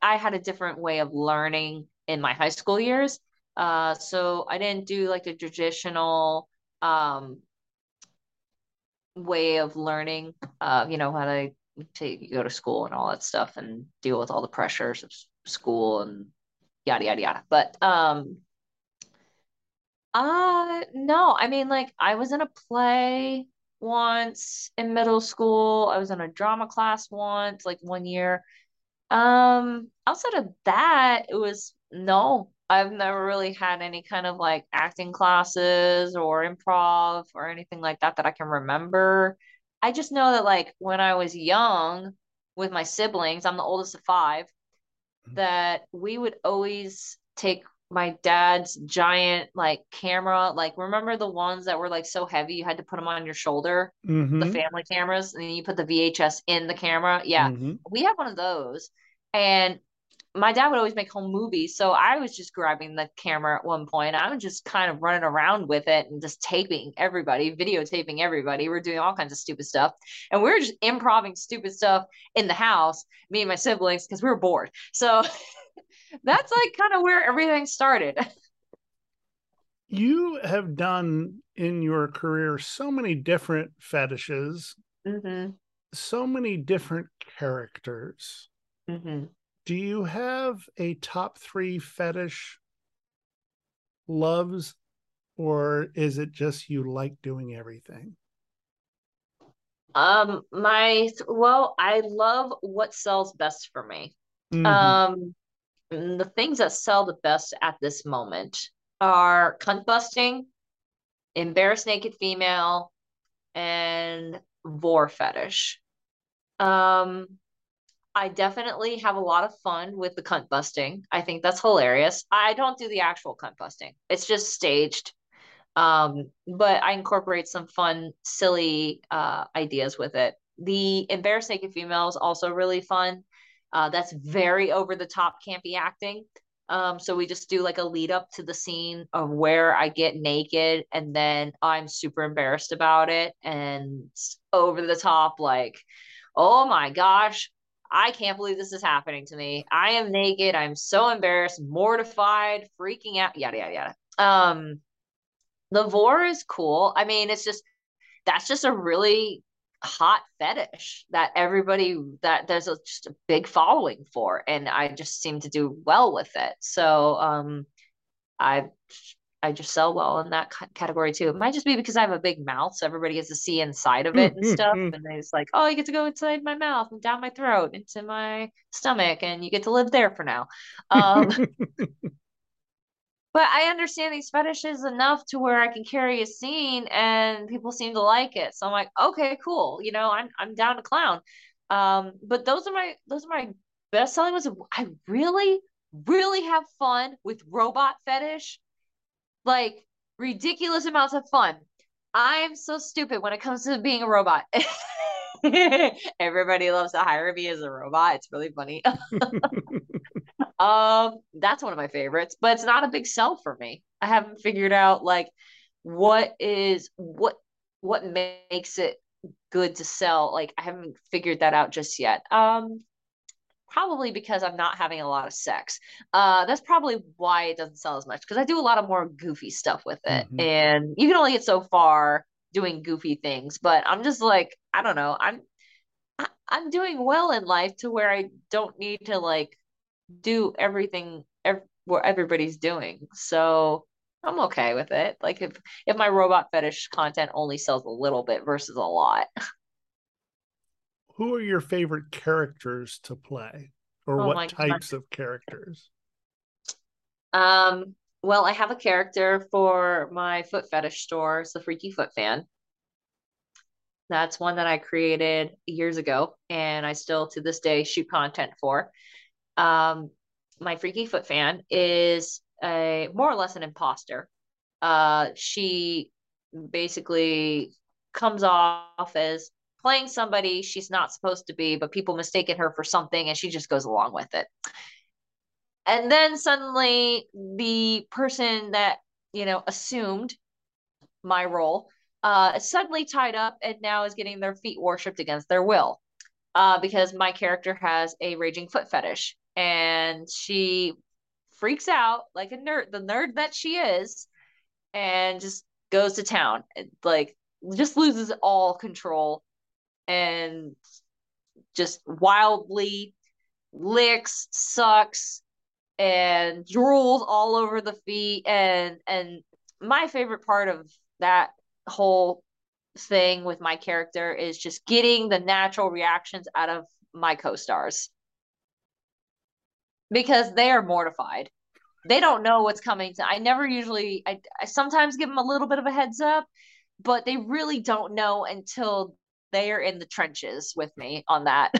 I had a different way of learning in my high school years. Uh, so I didn't do like the traditional, um, way of learning, uh, you know, how to go to school and all that stuff and deal with all the pressures of school and yada yada yada. But um uh no, I mean like I was in a play once in middle school. I was in a drama class once, like one year. Um outside of that, it was no. I've never really had any kind of like acting classes or improv or anything like that that I can remember. I just know that like when I was young with my siblings, I'm the oldest of five that we would always take my dad's giant like camera like remember the ones that were like so heavy you had to put them on your shoulder? The Mhm. family cameras and then you put the VHS in the camera? Yeah. Mhm. we had one of those and my dad would always make home movies so I was just grabbing the camera at one point. I was just kind of running around with it and just taping everybody videotaping everybody. We're doing all kinds of stupid stuff and we were just improving stupid stuff in the house me and my siblings because we were bored. So that's like kind of where everything started. You have done in your career so many different fetishes, mm-hmm. so many different characters. Mm-hmm. Do you have a top three fetish loves, or is it just you like doing everything? Um, my well, I love what sells best for me. Mhm. Um, the things that sell the best at this moment are cunt busting, embarrassed naked female, and vore fetish. Um, I definitely have a lot of fun with the cunt busting. I think that's hilarious. I don't do the actual cunt busting. It's just staged. Um, but I incorporate some fun, silly uh ideas with it. The embarrassed naked female is also really fun. Uh, that's very over the top campy acting. Um, so we just do like a lead up to the scene of where I get naked and then I'm super embarrassed about it and over the top, like, oh my gosh, I can't believe this is happening to me. I am naked. I'm so embarrassed, mortified, freaking out, yada yada yada. Um, the vore is cool. I mean, it's just that's just a really hot fetish that everybody that there's a, just a big following for and I just seem to do well with it. So um I I just sell well in that category too. It might just be because I have a big mouth, so everybody gets to see inside of it and stuff. And it's like, oh, you get to go inside my mouth and down my throat into my stomach, and you get to live there for now. Um, but I understand these fetishes enough to where I can carry a scene and people seem to like it. So I'm like, okay, cool. You know, I'm I'm down to clown. Um, but those are my those are my best selling ones. I really really have fun with robot fetish, like ridiculous amounts of fun. I'm so stupid when it comes to being a robot. Everybody loves to hire me as a robot. It's really funny. um, that's one of my favorites, but it's not a big sell for me. I haven't figured out like what is what what makes it good to sell. Like I haven't figured that out just yet. Um, probably because I'm not having a lot of sex. Uh, that's probably why it doesn't sell as much because I do a lot of more goofy stuff with it, mm-hmm. and you can only get so far doing goofy things. But I'm just like, I don't know, I'm I, I'm doing well in life to where I don't need to like do everything ev- what everybody's doing. So I'm okay with it. Like if if my robot fetish content only sells a little bit versus a lot. who are your favorite characters to play or oh what types God. of characters um well i have a character for my foot fetish store it's the freaky foot fan that's one that i created years ago and i still to this day shoot content for um my freaky foot fan is a more or less an imposter uh she basically comes off as playing somebody she's not supposed to be, but people mistaken her for something and she just goes along with it. And then suddenly the person that, you know, assumed my role uh suddenly tied up and now is getting their feet worshipped against their will. Uh, because my character has a raging foot fetish and she freaks out like a nerd, the nerd that she is, and just goes to town. Like just loses all control and just wildly licks, sucks, and drools all over the feet. And and my favorite part of that whole thing with my character is just getting the natural reactions out of my co-stars because they are mortified. They don't know what's coming to i never usually I, I sometimes give them a little bit of a heads up but they really don't know until they are in the trenches with me on that.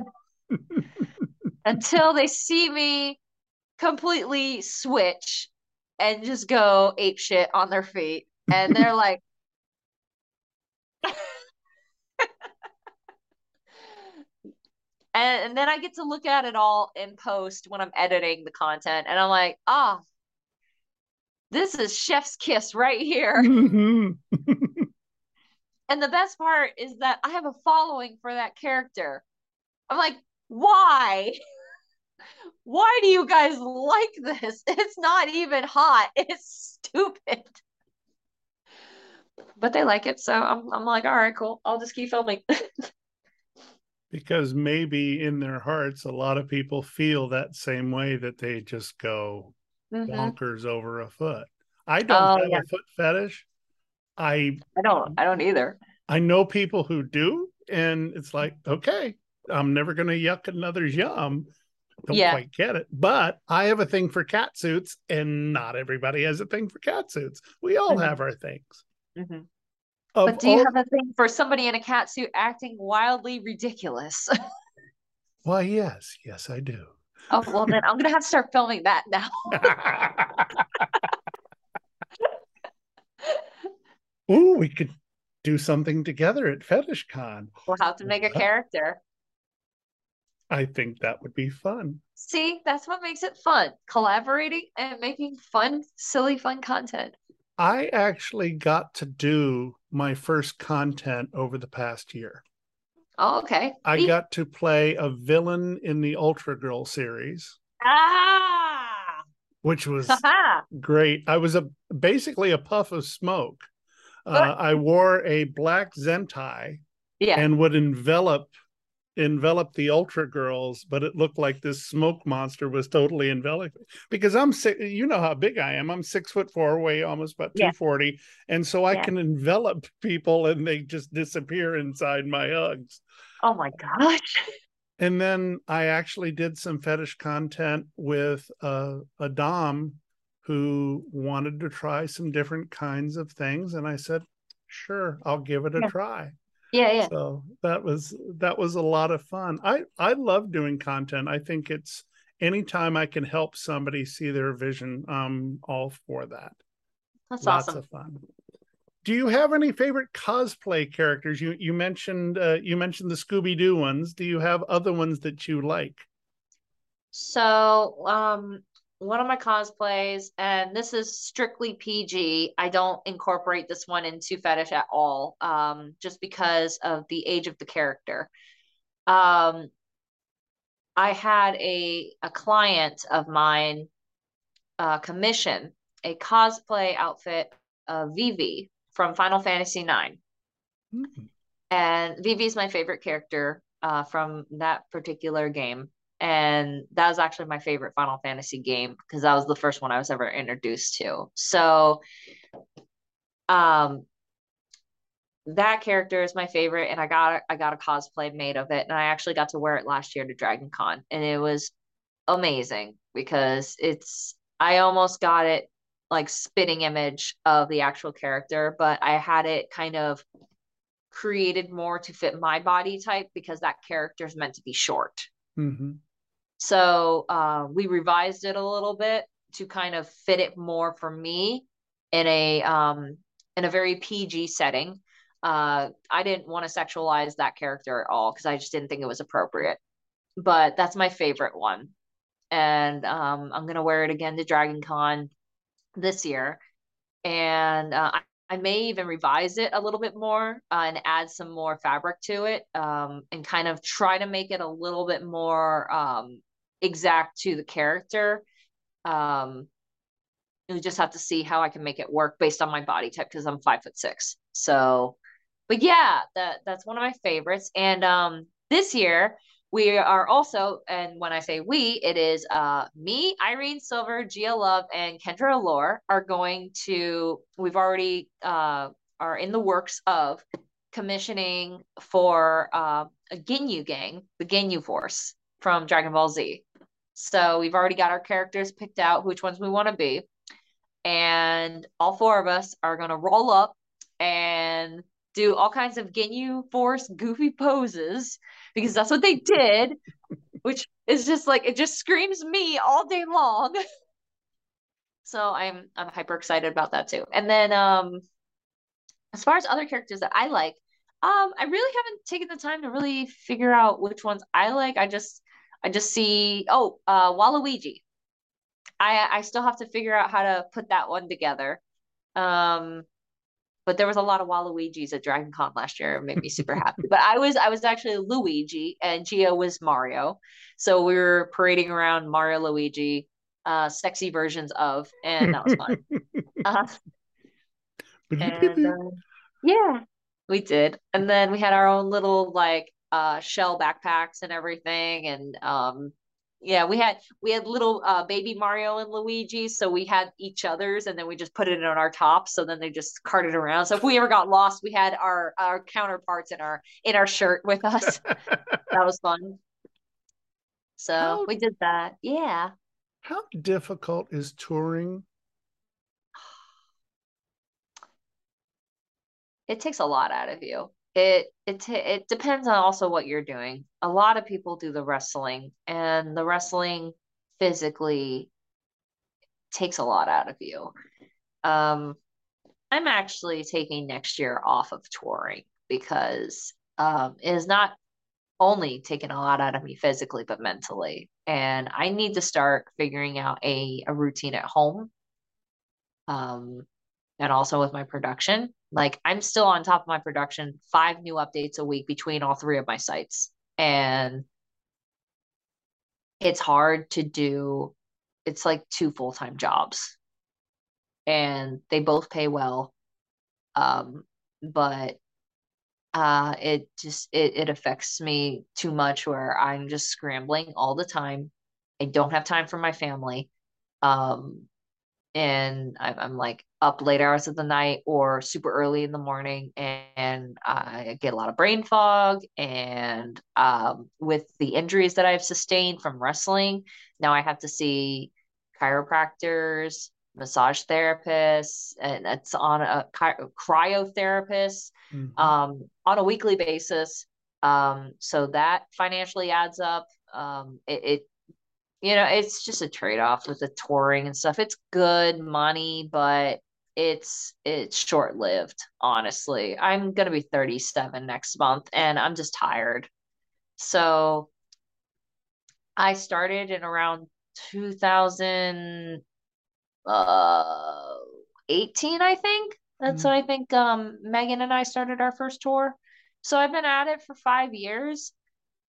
Until they see me completely switch and just go ape shit on their feet. And they're like and, and then I get to look at it all in post when I'm editing the content, and I'm like, ah, oh, this is chef's kiss right here. Mm-hmm. And the best part is that I have a following for that character. I'm like, why? why do you guys like this? It's not even hot. It's stupid. But they like it, so I'm I'm like, all right, cool. I'll just keep filming. Because maybe in their hearts a lot of people feel that same way that they just go mm-hmm. bonkers over a foot. I don't oh, have yeah. a foot fetish, I I don't I don't either. I know people who do, and it's like, okay, I'm never gonna yuck another's yum. Don't yeah. quite get it. But I have a thing for cat suits, and not everybody has a thing for cat suits. We all mm-hmm. have our things. Mm-hmm. But do you all... have a thing for somebody in a cat suit acting wildly ridiculous? Why, yes, yes, I do. Oh well, then I'm gonna have to start filming that now. Ooh, we could do something together at Fetish Con. We'll have to make a character. I think that would be fun. See, that's what makes it fun. Collaborating and making fun, silly, fun content. I actually got to do my first content over the past year. Oh, okay. I got to play a villain in the Ultra Girl series. Ah! Which was great. I was a basically a puff of smoke uh, I wore a black zentai yeah. and would envelop envelop the ultra girls but it looked like this smoke monster was totally enveloping because i'm six you know how big i am. I'm six foot four weigh almost about 240 and so i yeah. can envelop people and they just disappear inside my hugs. Oh my gosh. And then i actually did some fetish content with uh, a dom who wanted to try some different kinds of things. And i said sure i'll give it a yeah. try yeah yeah so that was that was a lot of fun i i love doing content i think it's anytime I can help somebody see their vision, I'm all for that. That's Lots awesome. of fun. Do you have any favorite cosplay characters? You you mentioned uh, you mentioned the Scooby Doo ones. Do you have other ones that you like? So, um, one of my cosplays, and this is strictly PG. I don't incorporate this one into fetish at all, um, just because of the age of the character. Um, I had a a client of mine uh, commission a cosplay outfit of Vivi from Final Fantasy IX. Hmm. And Vivi is my favorite character uh, from that particular game. And that was actually my favorite Final Fantasy game because that was the first one I was ever introduced to. So, um, that character is my favorite, and I got I got a cosplay made of it, and I actually got to wear it last year to Dragon Con, and it was amazing because it's I almost got it like spitting image of the actual character, but I had it kind of created more to fit my body type because that character is meant to be short. Mm-hmm. So uh, we revised it a little bit to kind of fit it more for me in a um, in a very PG setting. Uh, I didn't want to sexualize that character at all because I just didn't think it was appropriate. But that's my favorite one, and um, I'm gonna wear it again to Dragon Con this year, and uh, I, I may even revise it a little bit more uh, and add some more fabric to it, um, and kind of try to make it a little bit more um, exact to the character. Um, we just have to see how I can make it work based on my body type because I'm five foot six. So, but yeah, that that's one of my favorites. And um, this year we are also, and when I say we, it is uh me, Irene Silver, Gia Love, and Kendra Allure are going to. We've already uh are in the works of commissioning for uh, a Ginyu gang, the Ginyu Force from Dragon Ball Z. So we've already got our characters picked out, which ones we want to be. And all four of us are going to roll up and do all kinds of Ginyu Force goofy poses because that's what they did, which is just like, it just screams me all day long. so I'm, I'm hyper excited about that too. And then, um, as far as other characters that I like, um, I really haven't taken the time to really figure out which ones I like. I just, I just see, oh, uh, Waluigi. I I still have to figure out how to put that one together. Um, but there was a lot of Waluigi's at Dragon Con last year. It made me super happy. But I was I was actually Luigi and Gio was Mario. So we were parading around Mario Luigi, uh, sexy versions of, and that was fun. uh, and, uh, yeah, we did. And then we had our own little like uh shell backpacks and everything. And um yeah we had we had little uh baby mario and luigi. So we had each other's and then we just put it on our tops so then they just carted around. So if we ever got lost we had our our counterparts in our in our shirt with us. That was fun. So How- we did that. Yeah. How difficult is touring? it takes a lot out of you. It it it depends on also what you're doing. A lot of people do the wrestling, and the wrestling physically takes a lot out of you. Um, I'm actually taking next year off of touring because um, it is not only taking a lot out of me physically, but mentally. And I need to start figuring out a, a routine at home. Um, and also with my production. Like I'm still on top of my production, five new updates a week between all three of my sites. And it's hard to do. It's like two full-time jobs. And they both pay well. Um, but uh it just it, it affects me too much where I'm just scrambling all the time. I don't have time for my family. Um and I'm, I'm like up late hours of the night or super early in the morning and, and I get a lot of brain fog and um, with the injuries that I've sustained from wrestling now I have to see chiropractors massage therapists and it's on a chi- cryotherapist Mhm. um, on a weekly basis um, so that financially adds up um, it, it you know, it's just a trade-off with the touring and stuff. It's good money, but it's it's short-lived, honestly. I'm gonna be 37 next month and I'm just tired. So I started in around 2018, uh, I think. That's mm-hmm. when I think um, Megan and I started our first tour. So I've been at it for five years.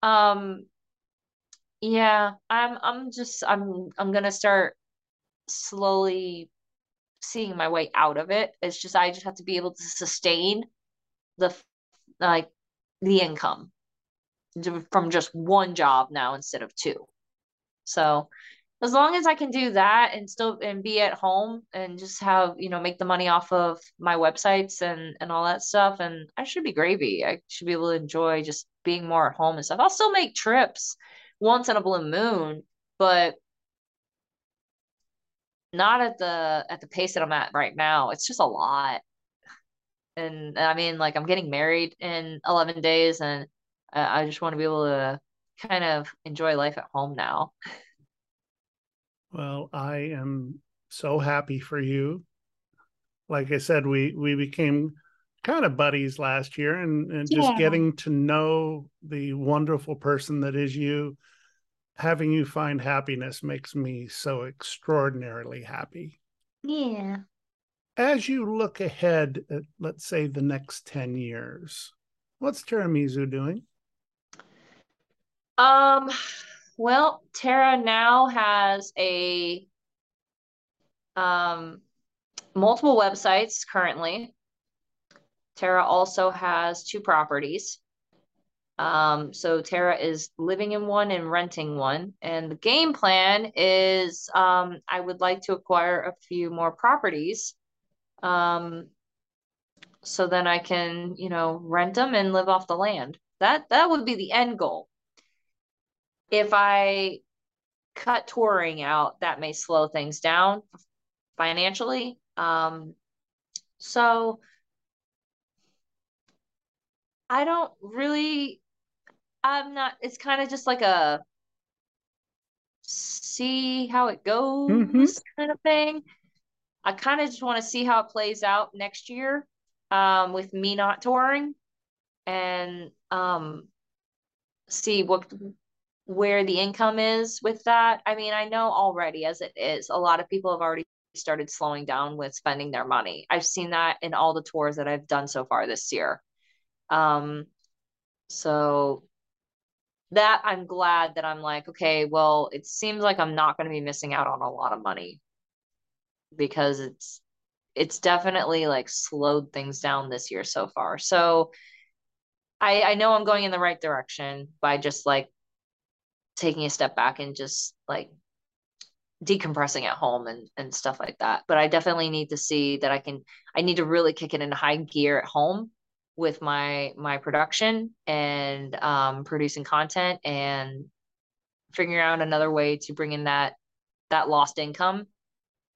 Um, yeah, I'm I'm just I'm I'm gonna start slowly seeing my way out of it. It's just I just have to be able to sustain the like the income from just one job now instead of two. So as long as I can do that and still and be at home and just have, you know, make the money off of my websites and and all that stuff and I should be gravy. I should be able to enjoy just being more at home and stuff. I'll still make trips once in a blue moon, but not at the at the pace that I'm at right now. It's just a lot. And I mean like I'm getting married in 11 days and I just want to be able to kind of enjoy life at home now. Well, I am so happy for you. Like I said, we we became kind of buddies last year and, and just yeah. getting to know the wonderful person that is you having you find happiness makes me so extraordinarily happy yeah as you look ahead at let's say the next 10 years what's TerraMizu doing um well, Tara now has a um, multiple websites currently. Tara also has two properties. Um, so Tara is living in one and renting one. And the game plan is um, I would like to acquire a few more properties. Um, so then I can, you know, rent them and live off the land. That that would be the end goal if I cut touring out, that may slow things down financially. Um, so I don't really, I'm not, it's kind of just like a see how it goes mm-hmm. kind of thing. I kind of just want to see how it plays out next year um, with me not touring and um, see what where the income is with that. I mean, I know already as it is, a lot of people have already started slowing down with spending their money. I've seen that in all the tours that I've done so far this year. Um, so that I'm glad that I'm like, okay, well, it seems like I'm not going to be missing out on a lot of money. Because it's it's definitely like slowed things down this year so far. So I I know I'm going in the right direction by just like taking a step back and just like decompressing at home and and stuff like that. But i definitely need to see that i can i need to really kick it into high gear at home with my my production and um producing content and figuring out another way to bring in that that lost income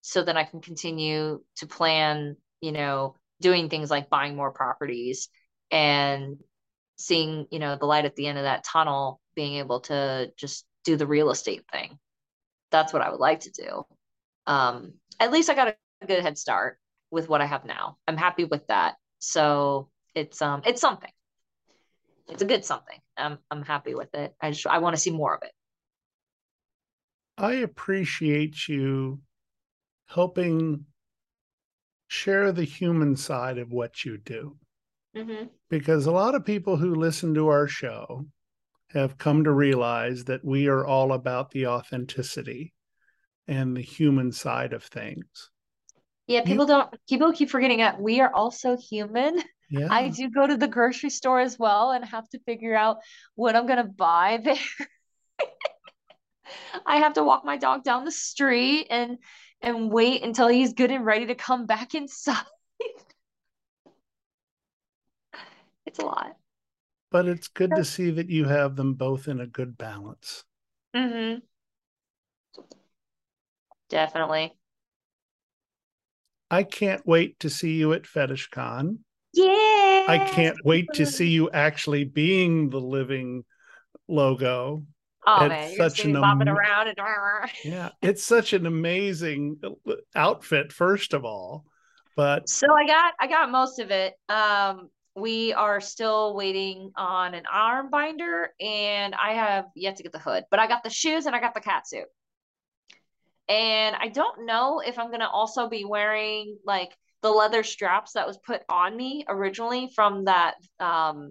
so that i can continue to plan you know doing things like buying more properties and seeing you know the light at the end of that tunnel being able to just do the real estate thing. That's what I would like to do. Um, at least I got a good head start with what I have now. I'm happy with that. So it's um it's something. It's a good something. I'm I'm happy with it. I just I want to see more of it. I appreciate you helping share the human side of what you do. Mm-hmm. Because a lot of people who listen to our show have come to realize that we are all about the authenticity and the human side of things. Yeah, people don't people keep forgetting that we are also human. Yeah. I do go to the grocery store as well and have to figure out what I'm gonna buy there. I have to walk my dog down the street and and wait until he's good and ready to come back inside. it's a lot but it's good to see that you have them both in a good balance. Mm-hmm. Definitely. I can't wait to see you at FetishCon. Yeah. I can't wait to see you actually being the living logo. Oh It's man, you're such seeing me an bopping am- around and Yeah, it's such an amazing uh, outfit, first of all. But So I got I got most of it. Um, we are still waiting on an arm binder, and I have yet to get the hood, but I got the shoes and I got the cat suit. And I don't know if I'm gonna also be wearing like the leather straps that was put on me originally from that um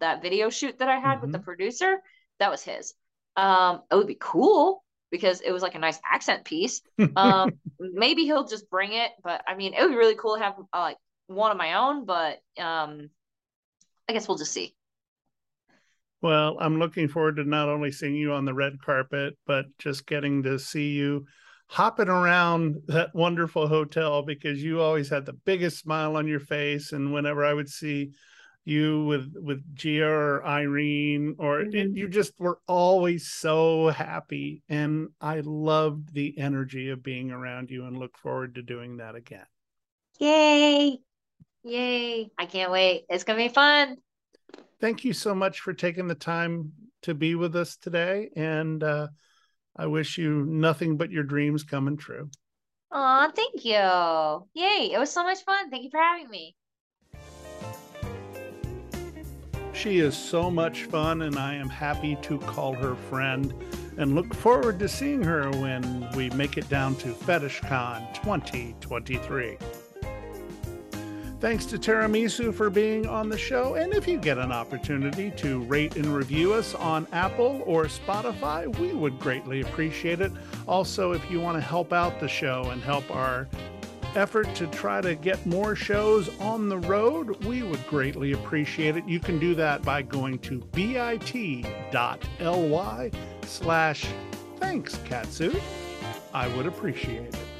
that video shoot that I had with the producer. That was his. Um, it would be cool because it was like a nice accent piece. Um, maybe he'll just bring it, but I mean, it would be really cool to have uh, like one of my own. But um, I guess we'll just see. Well, I'm looking forward to not only seeing you on the red carpet, but just getting to see you hopping around that wonderful hotel because you always had the biggest smile on your face. And whenever I would see you with with Gia or Irene, or it- mm-hmm. you just were always so happy. And I loved the energy of being around you and look forward to doing that again. Yay! Yay! I can't wait. It's gonna be fun. Thank you so much for taking the time to be with us today. And uh, I wish you nothing but your dreams coming true. Aw, thank you. Yay! It was so much fun. Thank you for having me. She is so much fun, and I am happy to call her friend and look forward to seeing her when we make it down to FetishCon 2023. Thanks to TerraMizu for being on the show. And if you get an opportunity to rate and review us on Apple or Spotify, we would greatly appreciate it. Also, if you want to help out the show and help our effort to try to get more shows on the road, we would greatly appreciate it. You can do that by going to bit.ly slash thanks, Catsuit. I would appreciate it.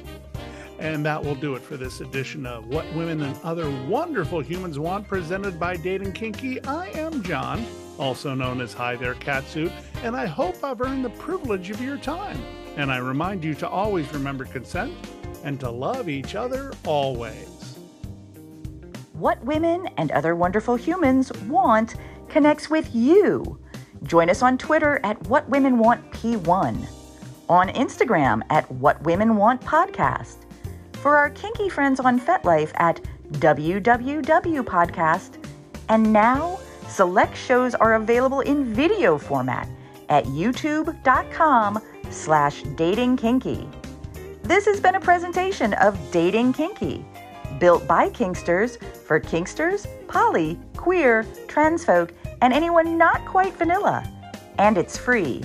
And that will do it for this edition of What Women and Other Wonderful Humans Want, presented by Dating Kinky. I am John, also known as Hi There Catsuit, and I hope I've earned the privilege of your time. And I remind you to always remember consent and to love each other always. What Women and Other Wonderful Humans Want connects with you. Join us on Twitter at What Women Want P1, on Instagram at What Women Want Podcast, for our kinky friends on FetLife at WWW Podcast, and now select shows are available in video format at youtube.com slash datingkinky. This has been a presentation of Dating Kinky, built by Kinksters for Kinksters, poly, queer, trans folk, and anyone not quite vanilla. And it's free.